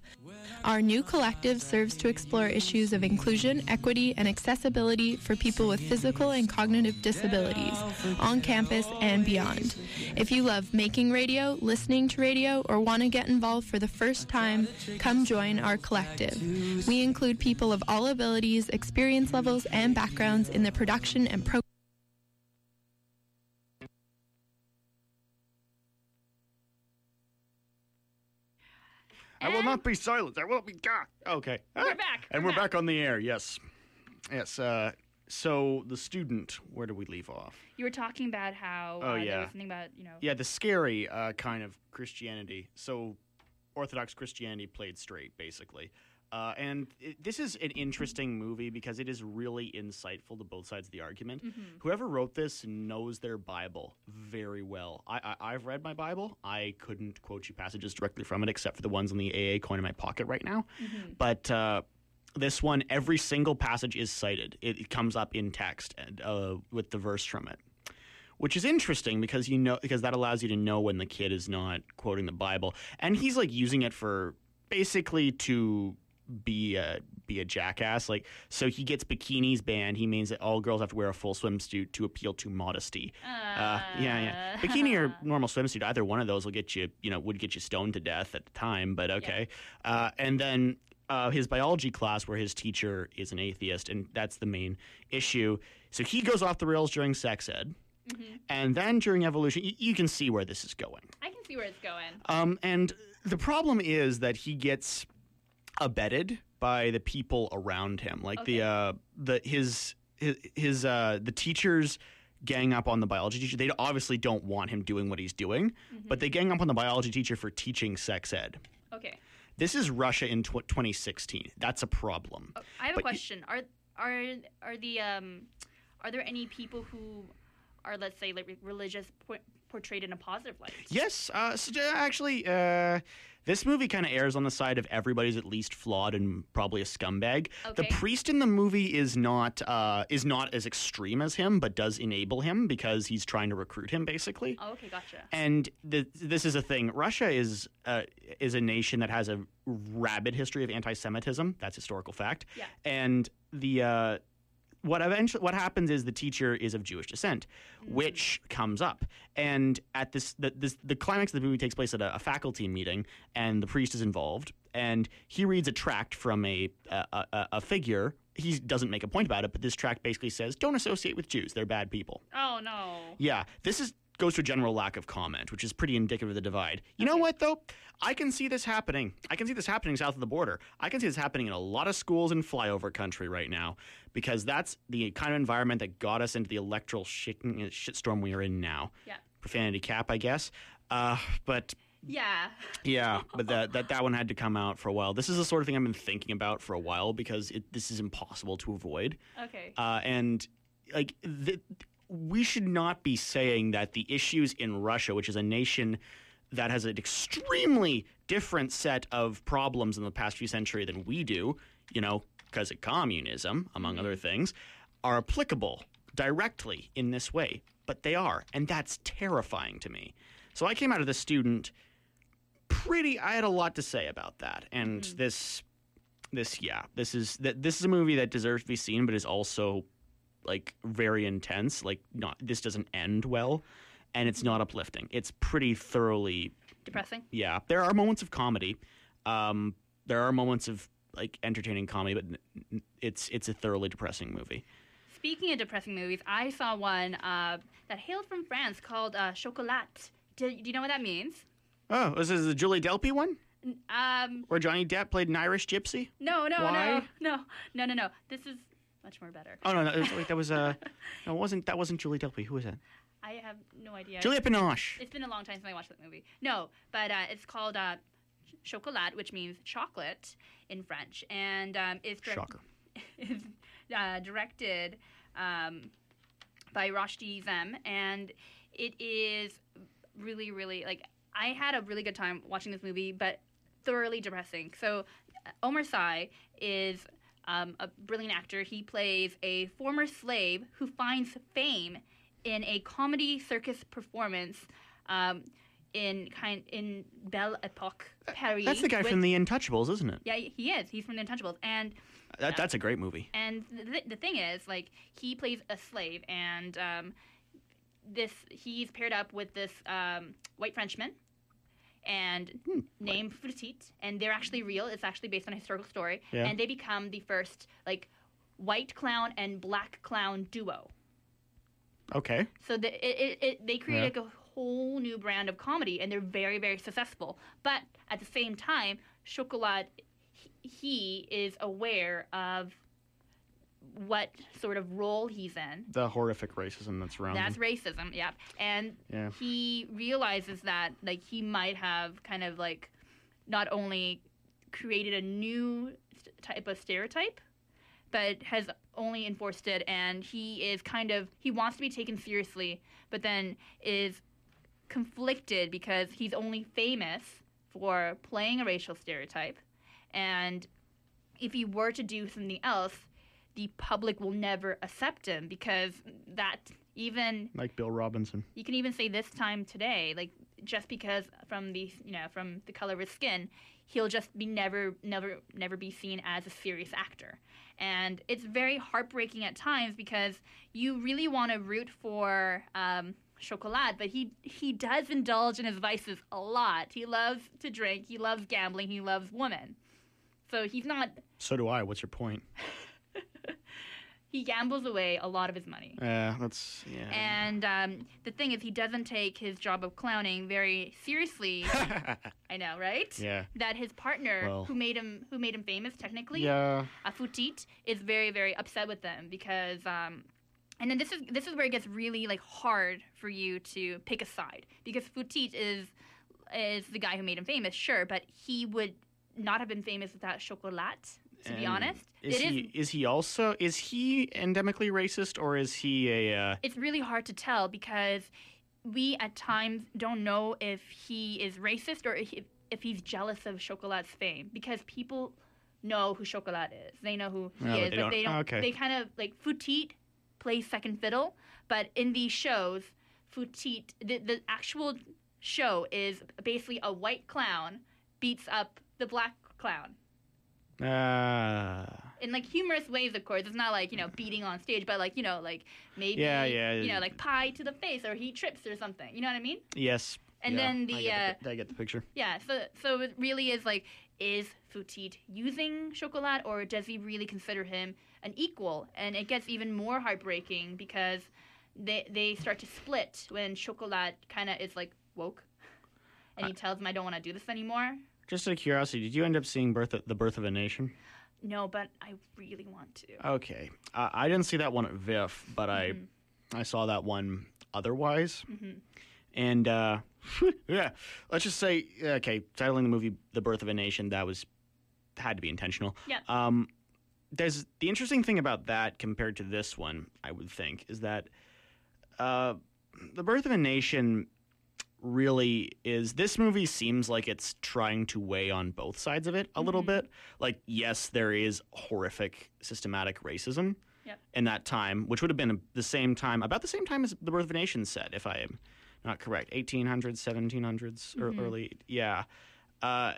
Our new collective serves to explore issues of inclusion, equity, and accessibility for people with physical and cognitive disabilities on campus and beyond. If you love making radio, listening to radio, or want to get involved for the first time, come join our collective. We include people of all abilities, experience levels, and backgrounds in the production and pro. I will not be silent. I will be gah. Okay. We're back. And We're we're back. on the air. Yes. Yes. Uh, so the student, where do we leave off? You were talking about how Oh, uh, there yeah. was something about you know Yeah, the scary uh, kind of Christianity. So Orthodox Christianity played straight, basically. Uh, and it, this is an interesting movie because it is really insightful to both sides of the argument. Whoever wrote this knows their Bible very well. I, I, I've read my Bible. I couldn't quote you passages directly from it except for the ones on the AA coin in my pocket right now. But uh, this one, every single passage is cited. It, it comes up in text and, uh, with the verse from it which is interesting because you know because that allows you to know when the kid is not quoting the Bible, and he's like using it for basically to be a be a jackass. Like so, he gets bikinis banned. He means that all girls have to wear a full swimsuit to appeal to modesty. Uh, yeah, yeah. Bikini or normal swimsuit, either one of those will get you, you know, would get you stoned to death at the time. But okay, uh, and then. Uh, his biology class, where his teacher is an atheist, and that's the main issue. So he goes off the rails during sex ed, and then during evolution, y- you can see where this is going. I can see where it's going. Um, and the problem is that he gets abetted by the people around him, like the uh, the his his, his uh, the teachers gang up on the biology teacher. They obviously don't want him doing what he's doing, but they gang up on the biology teacher for teaching sex ed. Okay. This is Russia in tw- 2016. That's a problem. Oh, I have But a y- question. Are are are the um are there any people who are let's say like religious por- portrayed in a positive light? Yes, uh, so, uh, actually, uh, this movie kind of airs on the side of everybody's at least flawed and probably a scumbag. The priest in the movie is not uh, is not as extreme as him, but does enable him because he's trying to recruit him, basically. Oh, okay, gotcha. And the, this is a thing. Russia is uh, is a nation that has a rabid history of anti-Semitism. That's historical fact. Yeah. And the uh, what eventually what happens is the teacher is of Jewish descent, mm. which comes up. And at this the this the climax of the movie takes place at a, a faculty meeting, and the priest is involved, and he reads a tract from a a, a, a figure. He doesn't make a point about it, but this tract basically says, "Don't associate with Jews; they're bad people." Oh no. Yeah, this is goes to a general lack of comment, which is pretty indicative of the divide. You know what though? I can see this happening. I can see this happening south of the border. I can see this happening in a lot of schools in flyover country right now because that's the kind of environment that got us into the electoral shit, shitstorm we are in now. Yeah. Profanity cap, I guess. Uh, but Yeah. yeah, but that, that that one had to come out for a while. This is the sort of thing I've been thinking about for a while because it, this is impossible to avoid. Okay. Uh, and like th- we should not be saying that the issues in Russia, which is a nation that has an extremely different set of problems in the past few centuries than we do, you know, because of communism, among mm-hmm. other things, are applicable directly in this way. But they are, and that's terrifying to me. So I came out of the student pretty. I had a lot to say about that, and mm-hmm. this, this, yeah, this is that. This is a movie that deserves to be seen, but is also like very intense. Like, not this doesn't end well, and it's not uplifting. It's pretty thoroughly Depressing. yeah, there are moments of comedy. Um, there are moments of like entertaining comedy, but it's it's a thoroughly depressing movie. Speaking of depressing movies, I saw one uh, that hailed from France called uh, Chocolat. Do, do you know what that means? Oh, this the Julie Delpy one Um, where Johnny Depp played an Irish gypsy? no, no, Why? no, no, no, no, no. This is much more better. Oh no, no, it was- wait, that was uh, no, it wasn't that wasn't Julie Delpy. Who was that? I have no idea. Julia Binoche. It's been a long time since I watched that movie. No, but uh, it's called uh, Chocolat, which means chocolate in French, and um, is direct- Shocker. is uh, directed um, by Roshdi Zem, and it is really, really like I had a really good time watching this movie, but thoroughly depressing. So, uh, Omar Sy is um, a brilliant actor. He plays a former slave who finds fame in a comedy circus performance. Um, in kind in Belle Epoque, Paris. That's the guy with- from The Untouchables, isn't it? Yeah, he is. He's from The Untouchables, and That, that's a great movie. and the, the thing is, like, he plays a slave, and um, this he's paired up with this um, white Frenchman, and Hmm, named Footit, and they're actually real. It's actually based on a historical story, Yeah. and they become the first like white clown and black clown duo. Okay. So the, it, it, it, they create Yeah. like a whole new brand of comedy, and they're very, very successful. But at the same time, Chocolat, he, he is aware of what sort of role he's in. The horrific racism that's around. That's him. racism, yep. And Yeah. he realizes that like he might have kind of like not only created a new st- type of stereotype, but has only enforced it. And he is kind of he wants to be taken seriously, but then is conflicted because he's only famous for playing a racial stereotype, and if he were to do something else, the public will never accept him because that even Like Bill Robinson. you can even say this time today, like just because from the you know from the color of his skin, he'll just be never never never be seen as a serious actor, and it's very heartbreaking at times because you really want to root for. Um, Chocolat, but he he does indulge in his vices a lot. He loves to drink, he loves gambling, he loves women. So he's not So do I. What's your point? he gambles away a lot of his money. Yeah, that's yeah. And um, the thing is, he doesn't take his job of clowning very seriously. I know, right? yeah. That his partner, Well. who made him, who made him famous, technically, Yeah. uh, Footit, is very, very upset with them because. Um, and then this is this is where it gets really like hard for you to pick a side because Footit is is the guy who made him famous, sure, but he would not have been famous without Chocolat. To be honest, is It he is he also is he endemically racist or is he a uh, it's really hard to tell because we at times don't know if he is racist or if, if he's jealous of Chocolat's fame because people know who Chocolat is. They know who he No, is, they but don't- they don't. okay. They kind of like Footit plays second fiddle, but in these shows, Footit the, the actual show is basically a white clown beats up the black clown uh, in like humorous ways, of course. It's not like you know beating on stage, but like you know like maybe Yeah, yeah. you know like pie to the face or he trips or something. You know what I mean? yes. And Yeah, then I the get uh, I get the picture. yeah, so so it really is like is Footit using Chocolat or does he really consider him an equal? And it gets even more heartbreaking because they they start to split when Chocolat kind of is like woke. And he tells him, "I don't want to do this anymore." Just out of curiosity, did you end up seeing Birth of, the Birth of a Nation? No, but I really want to. Okay, uh, I didn't see that one at VIFF, but Mm-hmm. I I saw that one otherwise. Mhm. And uh, yeah, let's just say okay, titling the movie "The Birth of a Nation" that was had to be intentional. Yeah. Um, there's the interesting thing about that compared to this one, I would think, is that uh, "The Birth of a Nation" really is this movie seems like it's trying to weigh on both sides of it a little bit. Like yes there is horrific systematic racism Yep. in that time which would have been the same time about the same time as the birth of a nation set if i am not correct. 1800s 1700s or early yeah. Uh,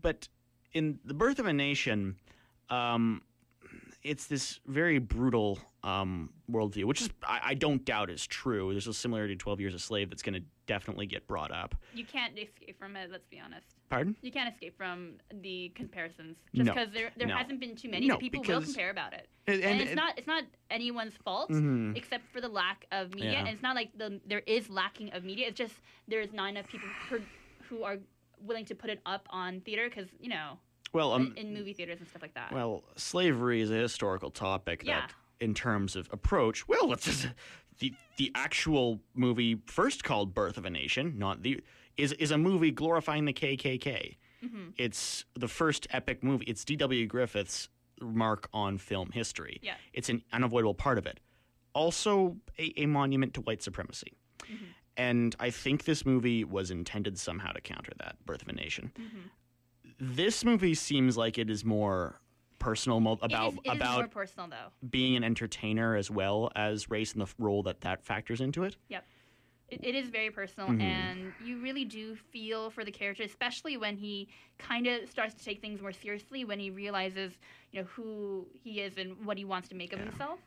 but in the birth of a nation um, it's this very brutal um, worldview, which is I, I don't doubt is true. There's a similarity to Twelve Years a Slave that's going to definitely get brought up. You can't escape from it. Let's be honest. Pardon? You can't escape from the comparisons just No. because there there No. hasn't been too many. No, people will compare about it, And- and, and- it's not it's not anyone's fault Mhm. except for the lack of media. Yeah. And it's not like the there is lacking of media. It's just there's not enough people who, who are willing to put it up on theater because you know Well, um, in, in movie theaters and stuff like that. well, slavery is a historical topic Yeah. that, in terms of approach, well, let's just the the actual movie first called Birth of a Nation, not the is is a movie glorifying the KKK. Mm-hmm. It's the first epic movie. It's D.W. Griffith's mark on film history. Yeah. It's an unavoidable part of it. Also, a, a monument to white supremacy. Mm-hmm. And I think this movie was intended somehow to counter that, Birth of a Nation. Mm-hmm. This movie seems like it is more personal mo- It about is- it is about more personal though. being an entertainer as well as race and the role that that factors into it. Yep. It, it is very personal, Mm-hmm. and you really do feel for the character, especially when he kind of starts to take things more seriously, when he realizes, you know, who he is and what he wants to make of himself.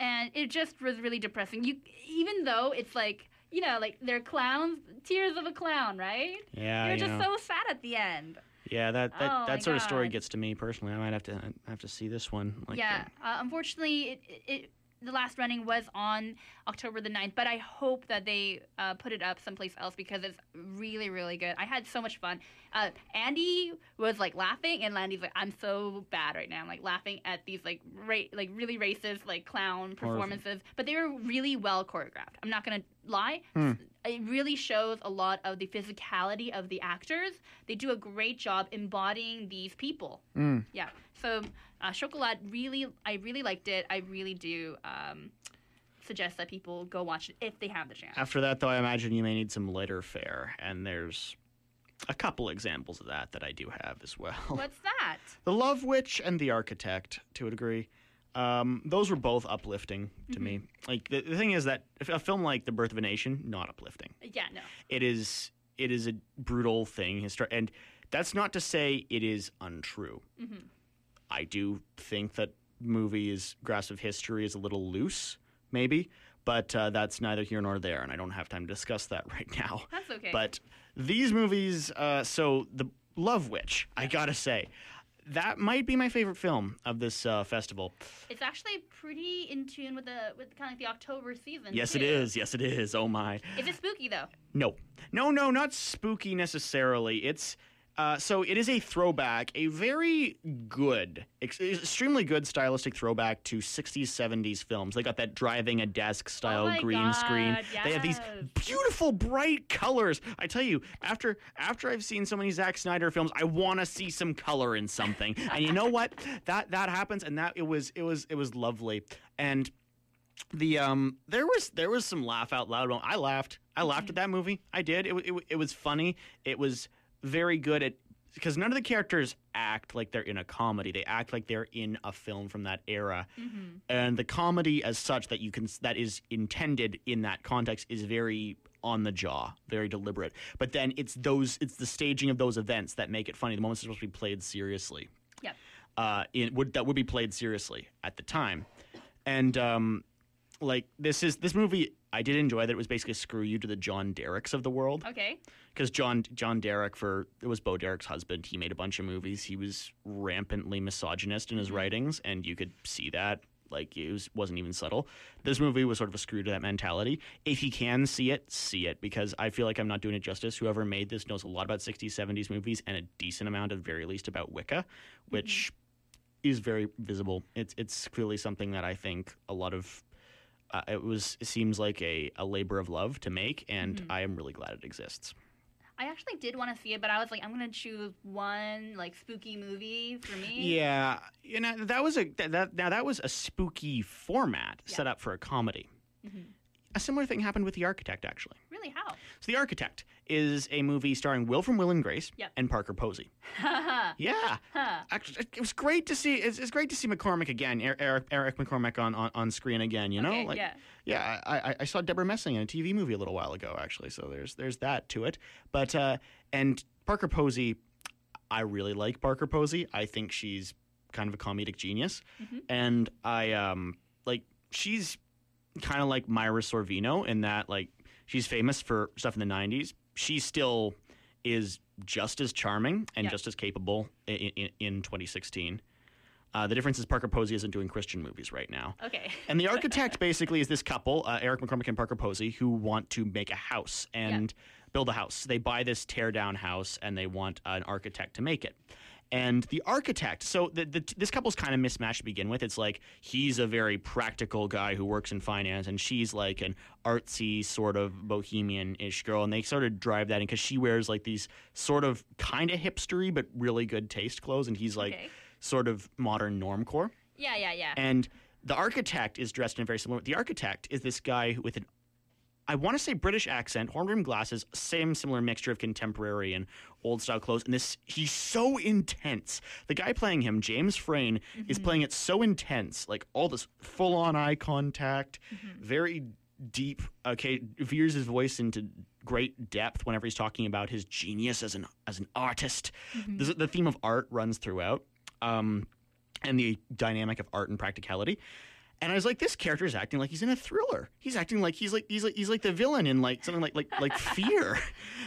And it just was really depressing. You, even though it's like, you know, like they're clowns, tears of a clown, right? Yeah, You're you just know. so sad at the end. Yeah, that that, Oh, that sort of story gets to me personally. I might have to I have to see this one. Like, yeah. uh, Uh, unfortunately, it, it, it, the last running was on October the 9th, but I hope that they uh, put it up someplace else because it's really, really good. I had so much fun. Uh, Andy was like laughing, and Landy's like, "I'm so bad right now." I'm like laughing at these like ra- like really racist like clown performances, but they were really well choreographed. I'm not gonna lie. Hmm. It really shows a lot of the physicality of the actors. They do a great job embodying these people. Hmm. Yeah. So, uh, Chocolat really, I really liked it. I really do um, suggest that people go watch it if they have the chance. After that, though, I imagine you may need some lighter fare, and there's a couple examples of that that I do have as well. What's that? The Love Witch and The Architect, to a degree. Um, those were both uplifting to me. Like the, the thing is that a film like The Birth of a Nation, not uplifting. Yeah, no. It is it is a brutal thing, histor- and that's not to say it is untrue. I do think that movies' grasp of history is a little loose, maybe, but uh, that's neither here nor there, and I don't have time to discuss that right now. That's okay. But these movies, uh, so the Love Witch, I gotta say, that might be my favorite film of this uh, festival. It's actually pretty in tune with the with kind of like the October season. Yes, too. it is. Yes, it is. Oh my. Is it spooky though? No, no, no, not spooky necessarily. It's uh, so it is a throwback, a very good, ex- extremely good stylistic throwback to 60s, 70s films. They got that driving a desk style Oh green God, screen. They have these beautiful, bright colors. I tell you, after after I've seen so many Zack Snyder films, I want to see some color in something. and you know what? That that happens, and that it was it was it was lovely. And the um there was there was some laugh out loud. I laughed. I laughed at that movie. I did. It it, it was funny. It was very good at because none of the characters act like they're in a comedy. They act like they're in a film from that era. And the comedy as such that you can that is intended in that context is very on the jaw, very deliberate. But then it's those it's the staging of those events that make it funny. The moments are supposed to be played seriously Yeah. uh, in, would that would be played seriously at the time, and um, like this is this movie. I did enjoy that it was basically screw you to the John Dereks of the world Okay. because John John Derek for it was Bo Derek's husband. He made a bunch of movies. He was rampantly misogynist in his mm-hmm. writings, and you could see that. Like it was, wasn't even subtle. This movie was sort of a screw to that mentality. If you can see it, see it because I feel like I'm not doing it justice. Whoever made this knows a lot about 60s, 70s movies and a decent amount, at the very least, about Wicca, mm-hmm. which is very visible. It's it's clearly something that I think a lot of uh, it was it seems like a, a labor of love to make, and I am really glad it exists. I actually did want to see it, but I was like, I'm gonna choose one like spooky movie for me. Yeah, you know that was a that, that now that was a spooky format set up for a comedy. A similar thing happened with The Architect, actually. Really? How? So, The Architect is a movie starring Will from Will and Grace Yep. and Parker Posey. yeah, actually, it was great to see. It's, it's great to see McCormack again, Er- Eric, Eric McCormack on, on, on screen again. You know, Okay, like yeah. yeah, I, I, I saw Deborah Messing in a TV movie a little while ago, actually. So there's there's that to it. But uh, and Parker Posey, I really like Parker Posey. I think she's kind of a comedic genius, and I um like she's kind of like Mira Sorvino in that like she's famous for stuff in the '90s. She still is just as charming and Yeah. just as capable in, in, in 2016. Uh, the difference is Parker Posey isn't doing Christian movies right now. Okay. And the architect basically is this couple, uh, Eric McCormack and Parker Posey, who want to make a house and build a house. They buy this tear down house and they want an architect to make it. And the architect, so the, the, this couple's kind of mismatched to begin with. It's like he's a very practical guy who works in finance, and she's like an artsy, sort of bohemian ish girl. And they sort of drive that in because she wears like these sort of kind of hipstery, but really good taste clothes. And he's like Okay. sort of modern normcore. Yeah, yeah, yeah. And the architect is dressed in a very similar. The architect is this guy with an, I want to say British accent, horn rimmed glasses, same similar mixture of contemporary and old style clothes. And this, he's so intense. The guy playing him, James Frain, is mm-hmm. playing it so intense, like all this full on eye contact, mm-hmm. very deep. Okay, veers his voice into great depth whenever he's talking about his genius as an as an artist. Mm-hmm. The, the theme of art runs throughout. Um, and the dynamic of art and practicality. And I was like, this character is acting like he's in a thriller. He's acting like he's like he's like he's like the villain in like something like like like Fear.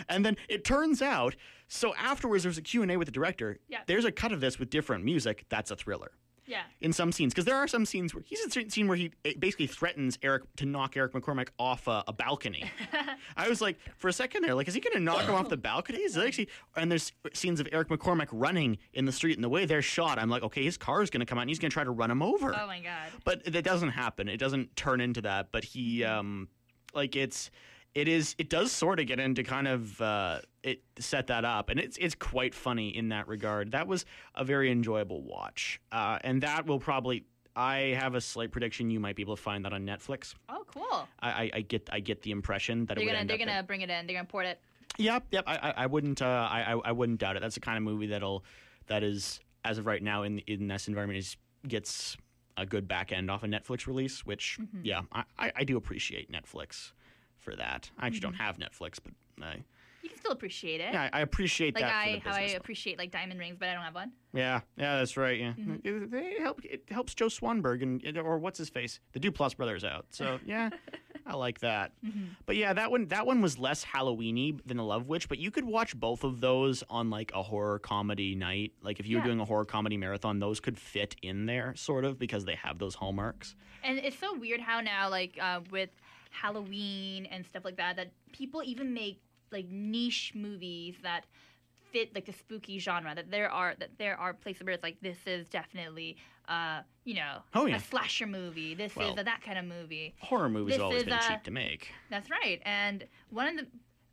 And then it turns out, so afterwards there's a Q&A with the director. Yeah. There's a cut of this with different music. That's a thriller. Yeah. In some scenes, because there are some scenes where he's a scene where he eh, basically threatens Eric to knock Eric McCormack off a, a balcony. I was like, for a second there, like, is he going to knock him off the balcony? Is actually? And there's scenes of Eric McCormack running in the street, and the way they're shot, I'm like, okay, his car is going to come out, and he's going to try to run him over. Oh my god. But that doesn't happen. It doesn't turn into that. But he, um, like, it's it is it does sort of get into kind of uh, it set that up and it's it's quite funny in that regard that was a very enjoyable watch uh, and that will probably i have a slight prediction you might be able to find that on netflix Oh, cool. i, I, I get i get the impression that They're gonna they're gonna bring it in. They're gonna port it. yep yep i, I, I wouldn't uh, I, I I wouldn't doubt it that's the kind of movie that'll that is as of right now in in this environment is gets a good back end off a netflix release which Mm-hmm. yeah I, I, I do appreciate netflix for that i actually Mm-hmm. don't have netflix but I, You can still appreciate it. Yeah, I, I appreciate like that. I for the how I appreciate like diamond rings, but I don't have one. yeah, yeah, that's right. Yeah, Mm-hmm. it, it help, it helps Joe Swanberg and or what's his face, the Duplass brothers out. So yeah, I like that. Mm-hmm. But yeah, that one that one was less Halloweeny than the Love Witch. But you could watch both of those on like a horror comedy night. Like if you were doing a horror comedy marathon, those could fit in there sort of because they have those hallmarks. And it's so weird how now, like uh, with Halloween and stuff like that, that people even make like niche movies that fit like the spooky genre. That there are that there are places where it's like this is definitely, uh, you know, Oh, yeah. a slasher movie. This Well- is a, that kind of movie. Horror movies This always been uh, cheap to make. That's right. And one of the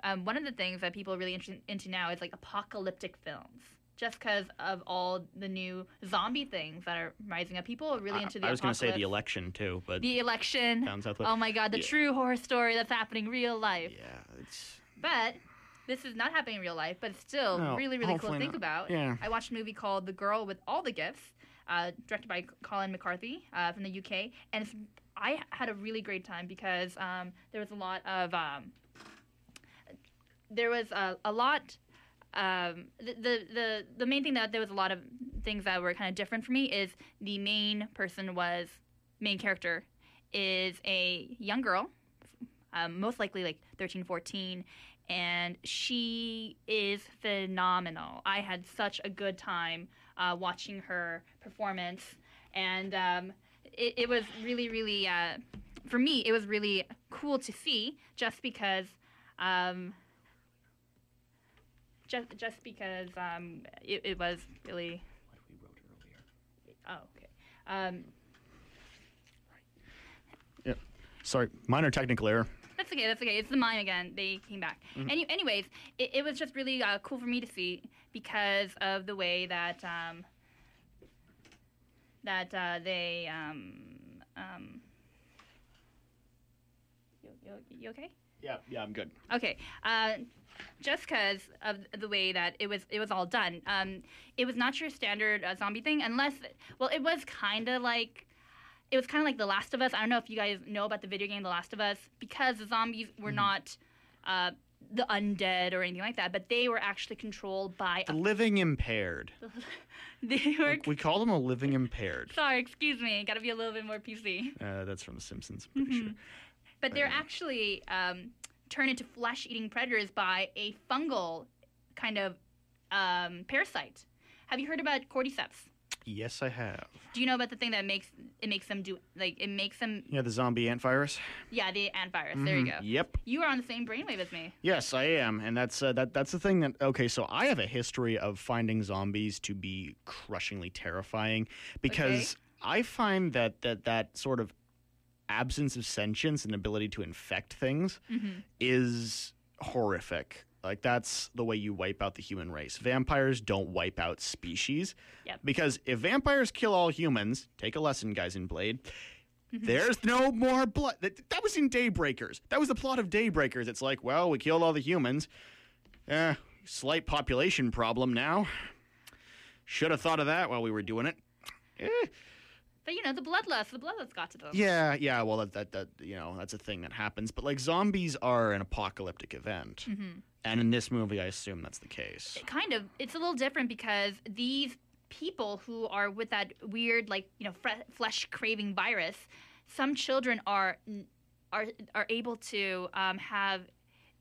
um, one of the things that people are really interested into now is like apocalyptic films. Just because of all the new zombie things that are rising up, people are really into the. I was going to say the election too, but The election. Down south. Oh my god, the Yeah. true horror story that's happening real life. yeah, it's But this is not happening in real life, but it's still No, really, really cool to think not. about. Yeah. I watched a movie called The Girl with All the Gifts, uh, directed by Colm McCarthy uh, from the UK. And it's, I had a really great time because um, there was a lot of. Um, there was a, a lot. Um, the, the the the main thing that there was a lot of things that were kind of different for me is the main person was main character is a young girl um, most likely like 13 14 and she is phenomenal i had such a good time uh, watching her performance and um, it, it was really really uh, for me it was really cool to see just because um, just just because um, it, it was really What we wrote earlier. oh okay um, sorry, minor technical error. That's okay. That's okay. It's the mime again. They came back. Any, anyways, it, it was just really uh, cool for me to see because of the way that um, that uh, they um, um, you, you, you okay? Yeah, yeah, I'm good. Okay. Uh, just because of the way that it was, it was all done. Um, it was not your standard uh, zombie thing, unless, well, it was kind of like, it was kind of like The Last of Us. I don't know if you guys know about the video game The Last of Us, because the zombies were not uh, the undead or anything like that, but they were actually controlled by. The A, living impaired. they were. We call them a living impaired. Sorry, excuse me. Got to be a little bit more PC. Uh, that's from The Simpsons, I'm pretty sure. But they're actually um, turned into flesh-eating predators by a fungal kind of um, parasite. Have you heard about cordyceps? Yes, I have. Do you know about the thing that makes it makes them do like it makes them? Yeah, the zombie ant virus. Yeah, the ant virus. There you go. Yep. You are on the same brainwave as me. Yes, I am, and that's uh, that. That's the thing that. Okay, so I have a history of finding zombies to be crushingly terrifying because I find that that that sort of absence of sentience and ability to infect things is horrific. Like that's the way you wipe out the human race. Vampires don't wipe out species. Yep. Because if vampires kill all humans, take a lesson, guys in Blade. There's no more blood. That, that was in Daybreakers. That was the plot of Daybreakers. It's like, well, we killed all the humans. Eh, slight population problem now. Should have thought of that while we were doing it. Eh. But you know the bloodlust. The bloodlust got to them. Yeah, yeah. Well, that, that that you know that's a thing that happens. But like zombies are an apocalyptic event, and in this movie, I assume that's the case. kind of it's a little different because these people who are with that weird like you know fre- flesh craving virus some children are are are able to um, have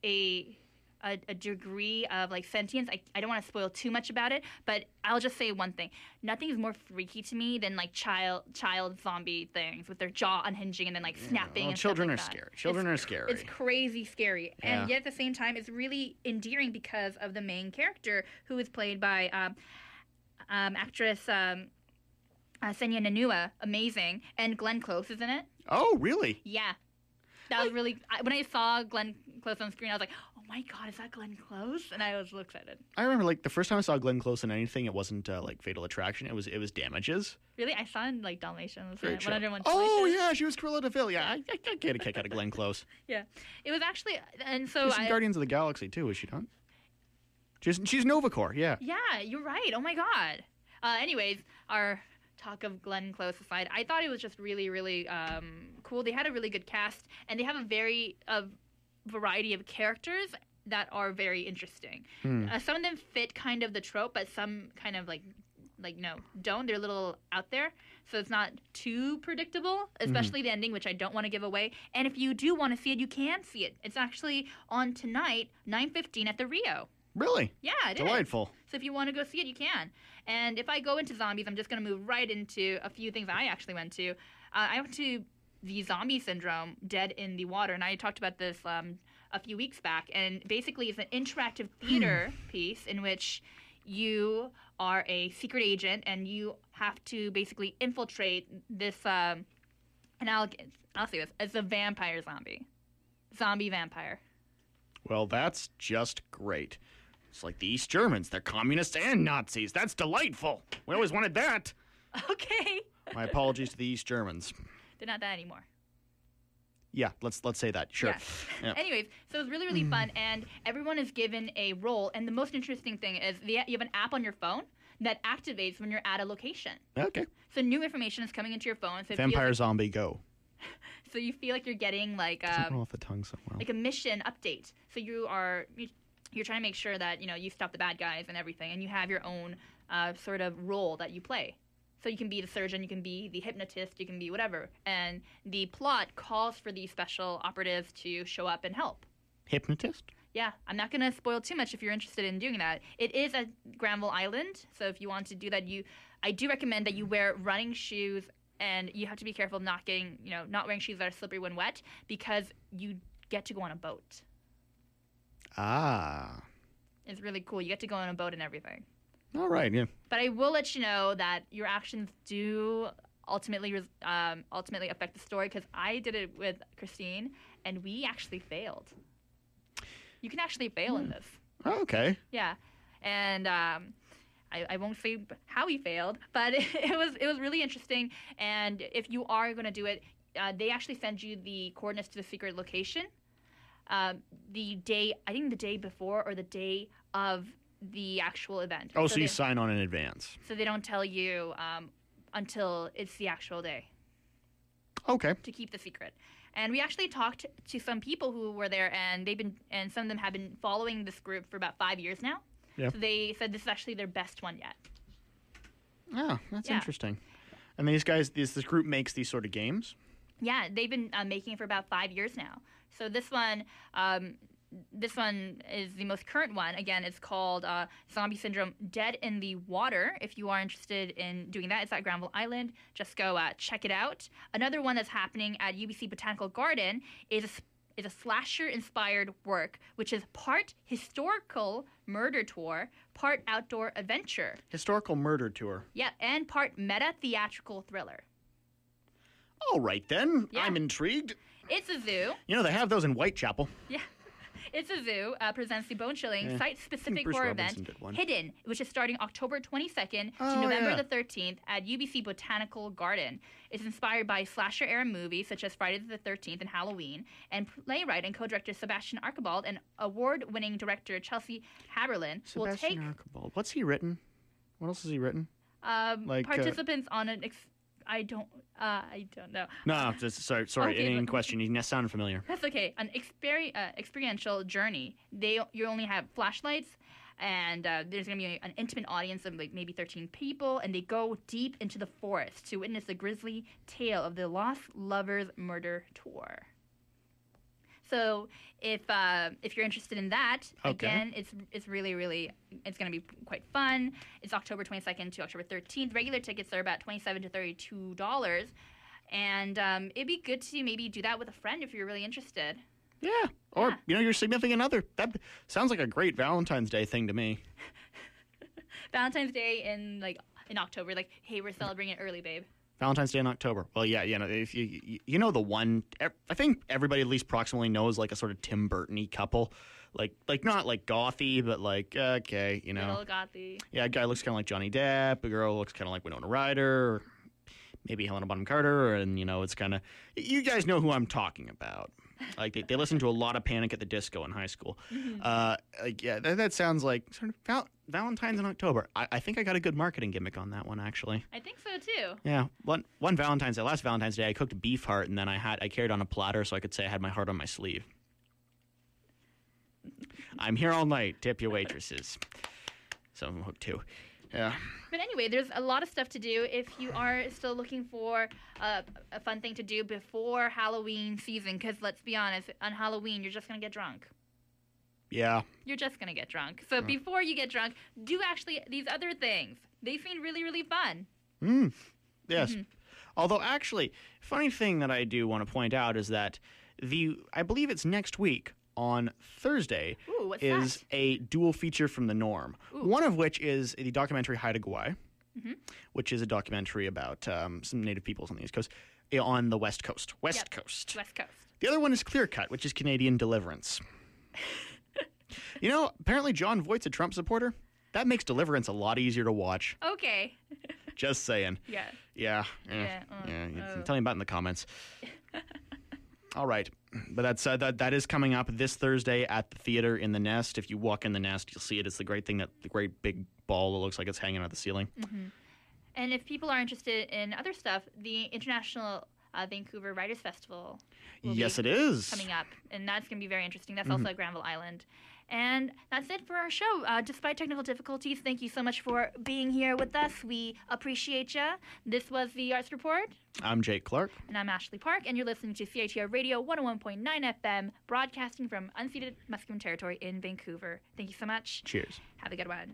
a, a a degree of like sentience I, I don't want to spoil too much about it but i'll just say one thing nothing is more freaky to me than like child child zombie things with their jaw unhinging and then like snapping well, and children stuff are that. scary. Children It's are scary. it's crazy scary and yet at the same time it's really endearing because of the main character who is played by um, um, actress um, uh, Sennia Nanua amazing and Glenn Close is in it Oh, really? yeah That was really I, when I saw Glenn Close on screen. I was like, "Oh my god, is that Glenn Close?" And I was so excited. I remember like the first time I saw Glenn Close in anything, it wasn't uh, like Fatal Attraction. It was it was Damages. Really, I saw in like Dalmatians, Great show. Oh Dalmatians. yeah, she was Cruella de Vil. Yeah, I, I, I get a kick out of Glenn Close. yeah. It was actually, and so She's I. Guardians of the Galaxy too, is she not? She's she's Nova Corps. Yeah. Yeah, you're right. Oh my god. Uh, anyways, our talk of Glenn Close aside, I thought it was just really, really um, cool. They had a really good cast, and they have a very uh, variety of characters that are very interesting. Uh, some of them fit kind of the trope, but some kind of like like no don't. They're a little out there, so it's not too predictable. Especially the ending, which I don't want to give away. And if you do want to see it, you can see it. It's actually on tonight, 9:15 at the Rio. Really Yeah, it is. delightful. So if you want to go see it, you can. And if I go into zombies, I'm just going to move right into a few things I actually went to. Uh, I went to the Zombie Syndrome, Dead in the Water, and I talked about this um, a few weeks back. And basically, it's an interactive theater piece in which you are a secret agent and you have to basically infiltrate this. Um, and I'll I'll say this: it's a vampire zombie, zombie vampire. Well, that's just great. It's like the East Germans. They're communists and Nazis. That's delightful. We always wanted that. Okay, My apologies to the East Germans. They're not that anymore. Yeah, let's let's say that. Sure. Yeah. Yeah. Anyways, so it's really, really fun, and everyone is given a role. And the most interesting thing is the, you have an app on your phone that activates when you're at a location. Okay. So new information is coming into your phone. So Vampire like- zombie go. so you feel like you're getting like roll um, off the tongue so well. like a mission update. So you are you- you're trying to make sure that you know you stop the bad guys and everything, and you have your own uh, sort of role that you play. So you can be the surgeon, you can be the hypnotist, you can be whatever. And the plot calls for these special operatives to show up and help. Hypnotist. Yeah, I'm not going to spoil too much if you're interested in doing that. It is at Granville Island, so if you want to do that, you I do recommend that you wear running shoes and you have to be careful not getting, you know, not wearing shoes that are slippery when wet because you get to go on a boat. Ah. It's really cool. You get to go on a boat and everything. All right. Yeah. But I will let you know that your actions do ultimately um, ultimately affect the story because I did it with Christine and we actually failed. You can actually fail in this. Oh, Okay. Yeah, and um, I, I won't say how we failed, but it, was it was really interesting. And if you are going to do it, uh, they actually send you the coordinates to the secret location. Um, the day I think the day before or the day of the actual event. Oh, so, they, you sign on in advance. so they don't tell you um, until it's the actual day Okay. to keep the secret. And we actually talked to some people who were there, and they've been, and some of them have been following this group for about five years now. Yeah. So they said this is actually their best one yet. Oh, that's Yeah. interesting. And these guys, this this group makes these sort of games. Yeah, they've been uh, making it for about five years now. So this one, um, this one is the most current one. Again, it's called uh, Zombie Syndrome: Dead in the Water. If you are interested in doing that, it's at Granville Island. Just go uh, check it out. Another one that's happening at UBC Botanical Garden is a, is a slasher-inspired work, which is part historical murder tour, part outdoor adventure. Historical murder tour. Yeah, and part meta theatrical thriller. All right then. Yeah. I'm intrigued. It's a zoo. You know they have those in Whitechapel. Yeah. Itsazoo uh, presents the Bone Chilling Yeah. site specific horror Robinson event. Hidden, which is starting October 22nd Oh, to November yeah. the 13th at UBC Botanical Garden. It's inspired by slasher era movies such as Friday the 13th and Halloween, and playwright and co director Sebastian Archibald and award winning director Chelsea Haberlin will take Sebastian Archibald. What's he written? What else has he written? um, like, uh, participants on an. Ex- I don't. Uh, I don't know. No, just sorry. Sorry, Okay, in but- question. You sound familiar. That's okay. An experi- uh, experiential journey. They you only have flashlights, and uh, there's gonna be an intimate audience of like maybe 13 people, and they go deep into the forest to witness the grisly tale of the lost lovers murder tour. So if uh, if you're interested in that, Okay. again, it's it's really really it's gonna be quite fun. It's October 22nd to October 13th. Regular tickets are about 27 to 32 dollars. And um, it'd be good to maybe do that with a friend if you're really interested. Yeah. Or Yeah. you know your significant other. That sounds like a great Valentine's Day thing to me. Valentine's Day in like in October, like, hey, we're celebrating it early, babe. Valentine's Day in October. Well, yeah, you know, if you you- know the one, I think everybody at least proximately knows like a sort of Tim Burton-y couple, like like not like gothy, but like okay, you know, Little Gothy. yeah, a guy looks kind of like Johnny Depp, a girl looks kind of like Winona Ryder, maybe Helena Bonham Carter, and you know, it's kind of you guys know who I'm talking about. Like they, they listened to a lot of Panic at the Disco in high school. Uh, like, yeah, that, that sounds like sort of val- Valentine's in October. I, I think I got a good marketing gimmick on that one actually. I think so too. Yeah, one one Valentine's Day, last Valentine's Day, I cooked beef heart, and then I had I carried on a platter so I could say I had my heart on my sleeve. I'm here all night. Tip your waitresses. So I'm hooked too. Yeah. But anyway, there's a lot of stuff to do if you are still looking for uh, a fun thing to do before Halloween season. Because let's be honest, on Halloween, you're just going to get drunk. Yeah. You're just going to get drunk. So before you get drunk, do actually these other things. They seem really, really fun. Yes. Mm-hmm. Although actually, funny thing that I do want to point out is that the I believe it's next week on Thursday Ooh, is that? a dual feature from the Norm. One of which is the documentary Haida Gwaii, Mm-hmm. which is a documentary about um, some native peoples on the East Coast, eh, on the West Coast. West Yep. Coast. West Coast. The other one is Clear Cut, which is Canadian Deliverance. you know, apparently Jon Voight's a Trump supporter. That makes Deliverance a lot easier to watch. Okay. Just saying. Yeah. Yeah. eh, Yeah, uh, yeah. uh. Tell me about it in the comments. All right, but that's uh, that. That is coming up this Thursday at the theater in the Nest. If you walk in the Nest, you'll see it. It's the great thing that the great big ball that looks like it's hanging out the ceiling. And if people are interested in other stuff, the International uh, Vancouver Writers Festival Yes, it is. coming up, and that's going to be very interesting. That's Mm-hmm. also at Granville Island. And that's it for our show. Uh, despite technical difficulties, thank you so much for being here with us. We appreciate you. This was the Arts Report, I'm Jake Clark. and I'm Ashley Park, and you're listening to CiTR Radio 101.9 FM, broadcasting from unceded Musqueam territory in Vancouver. Thank you so much. Cheers. Have a good one.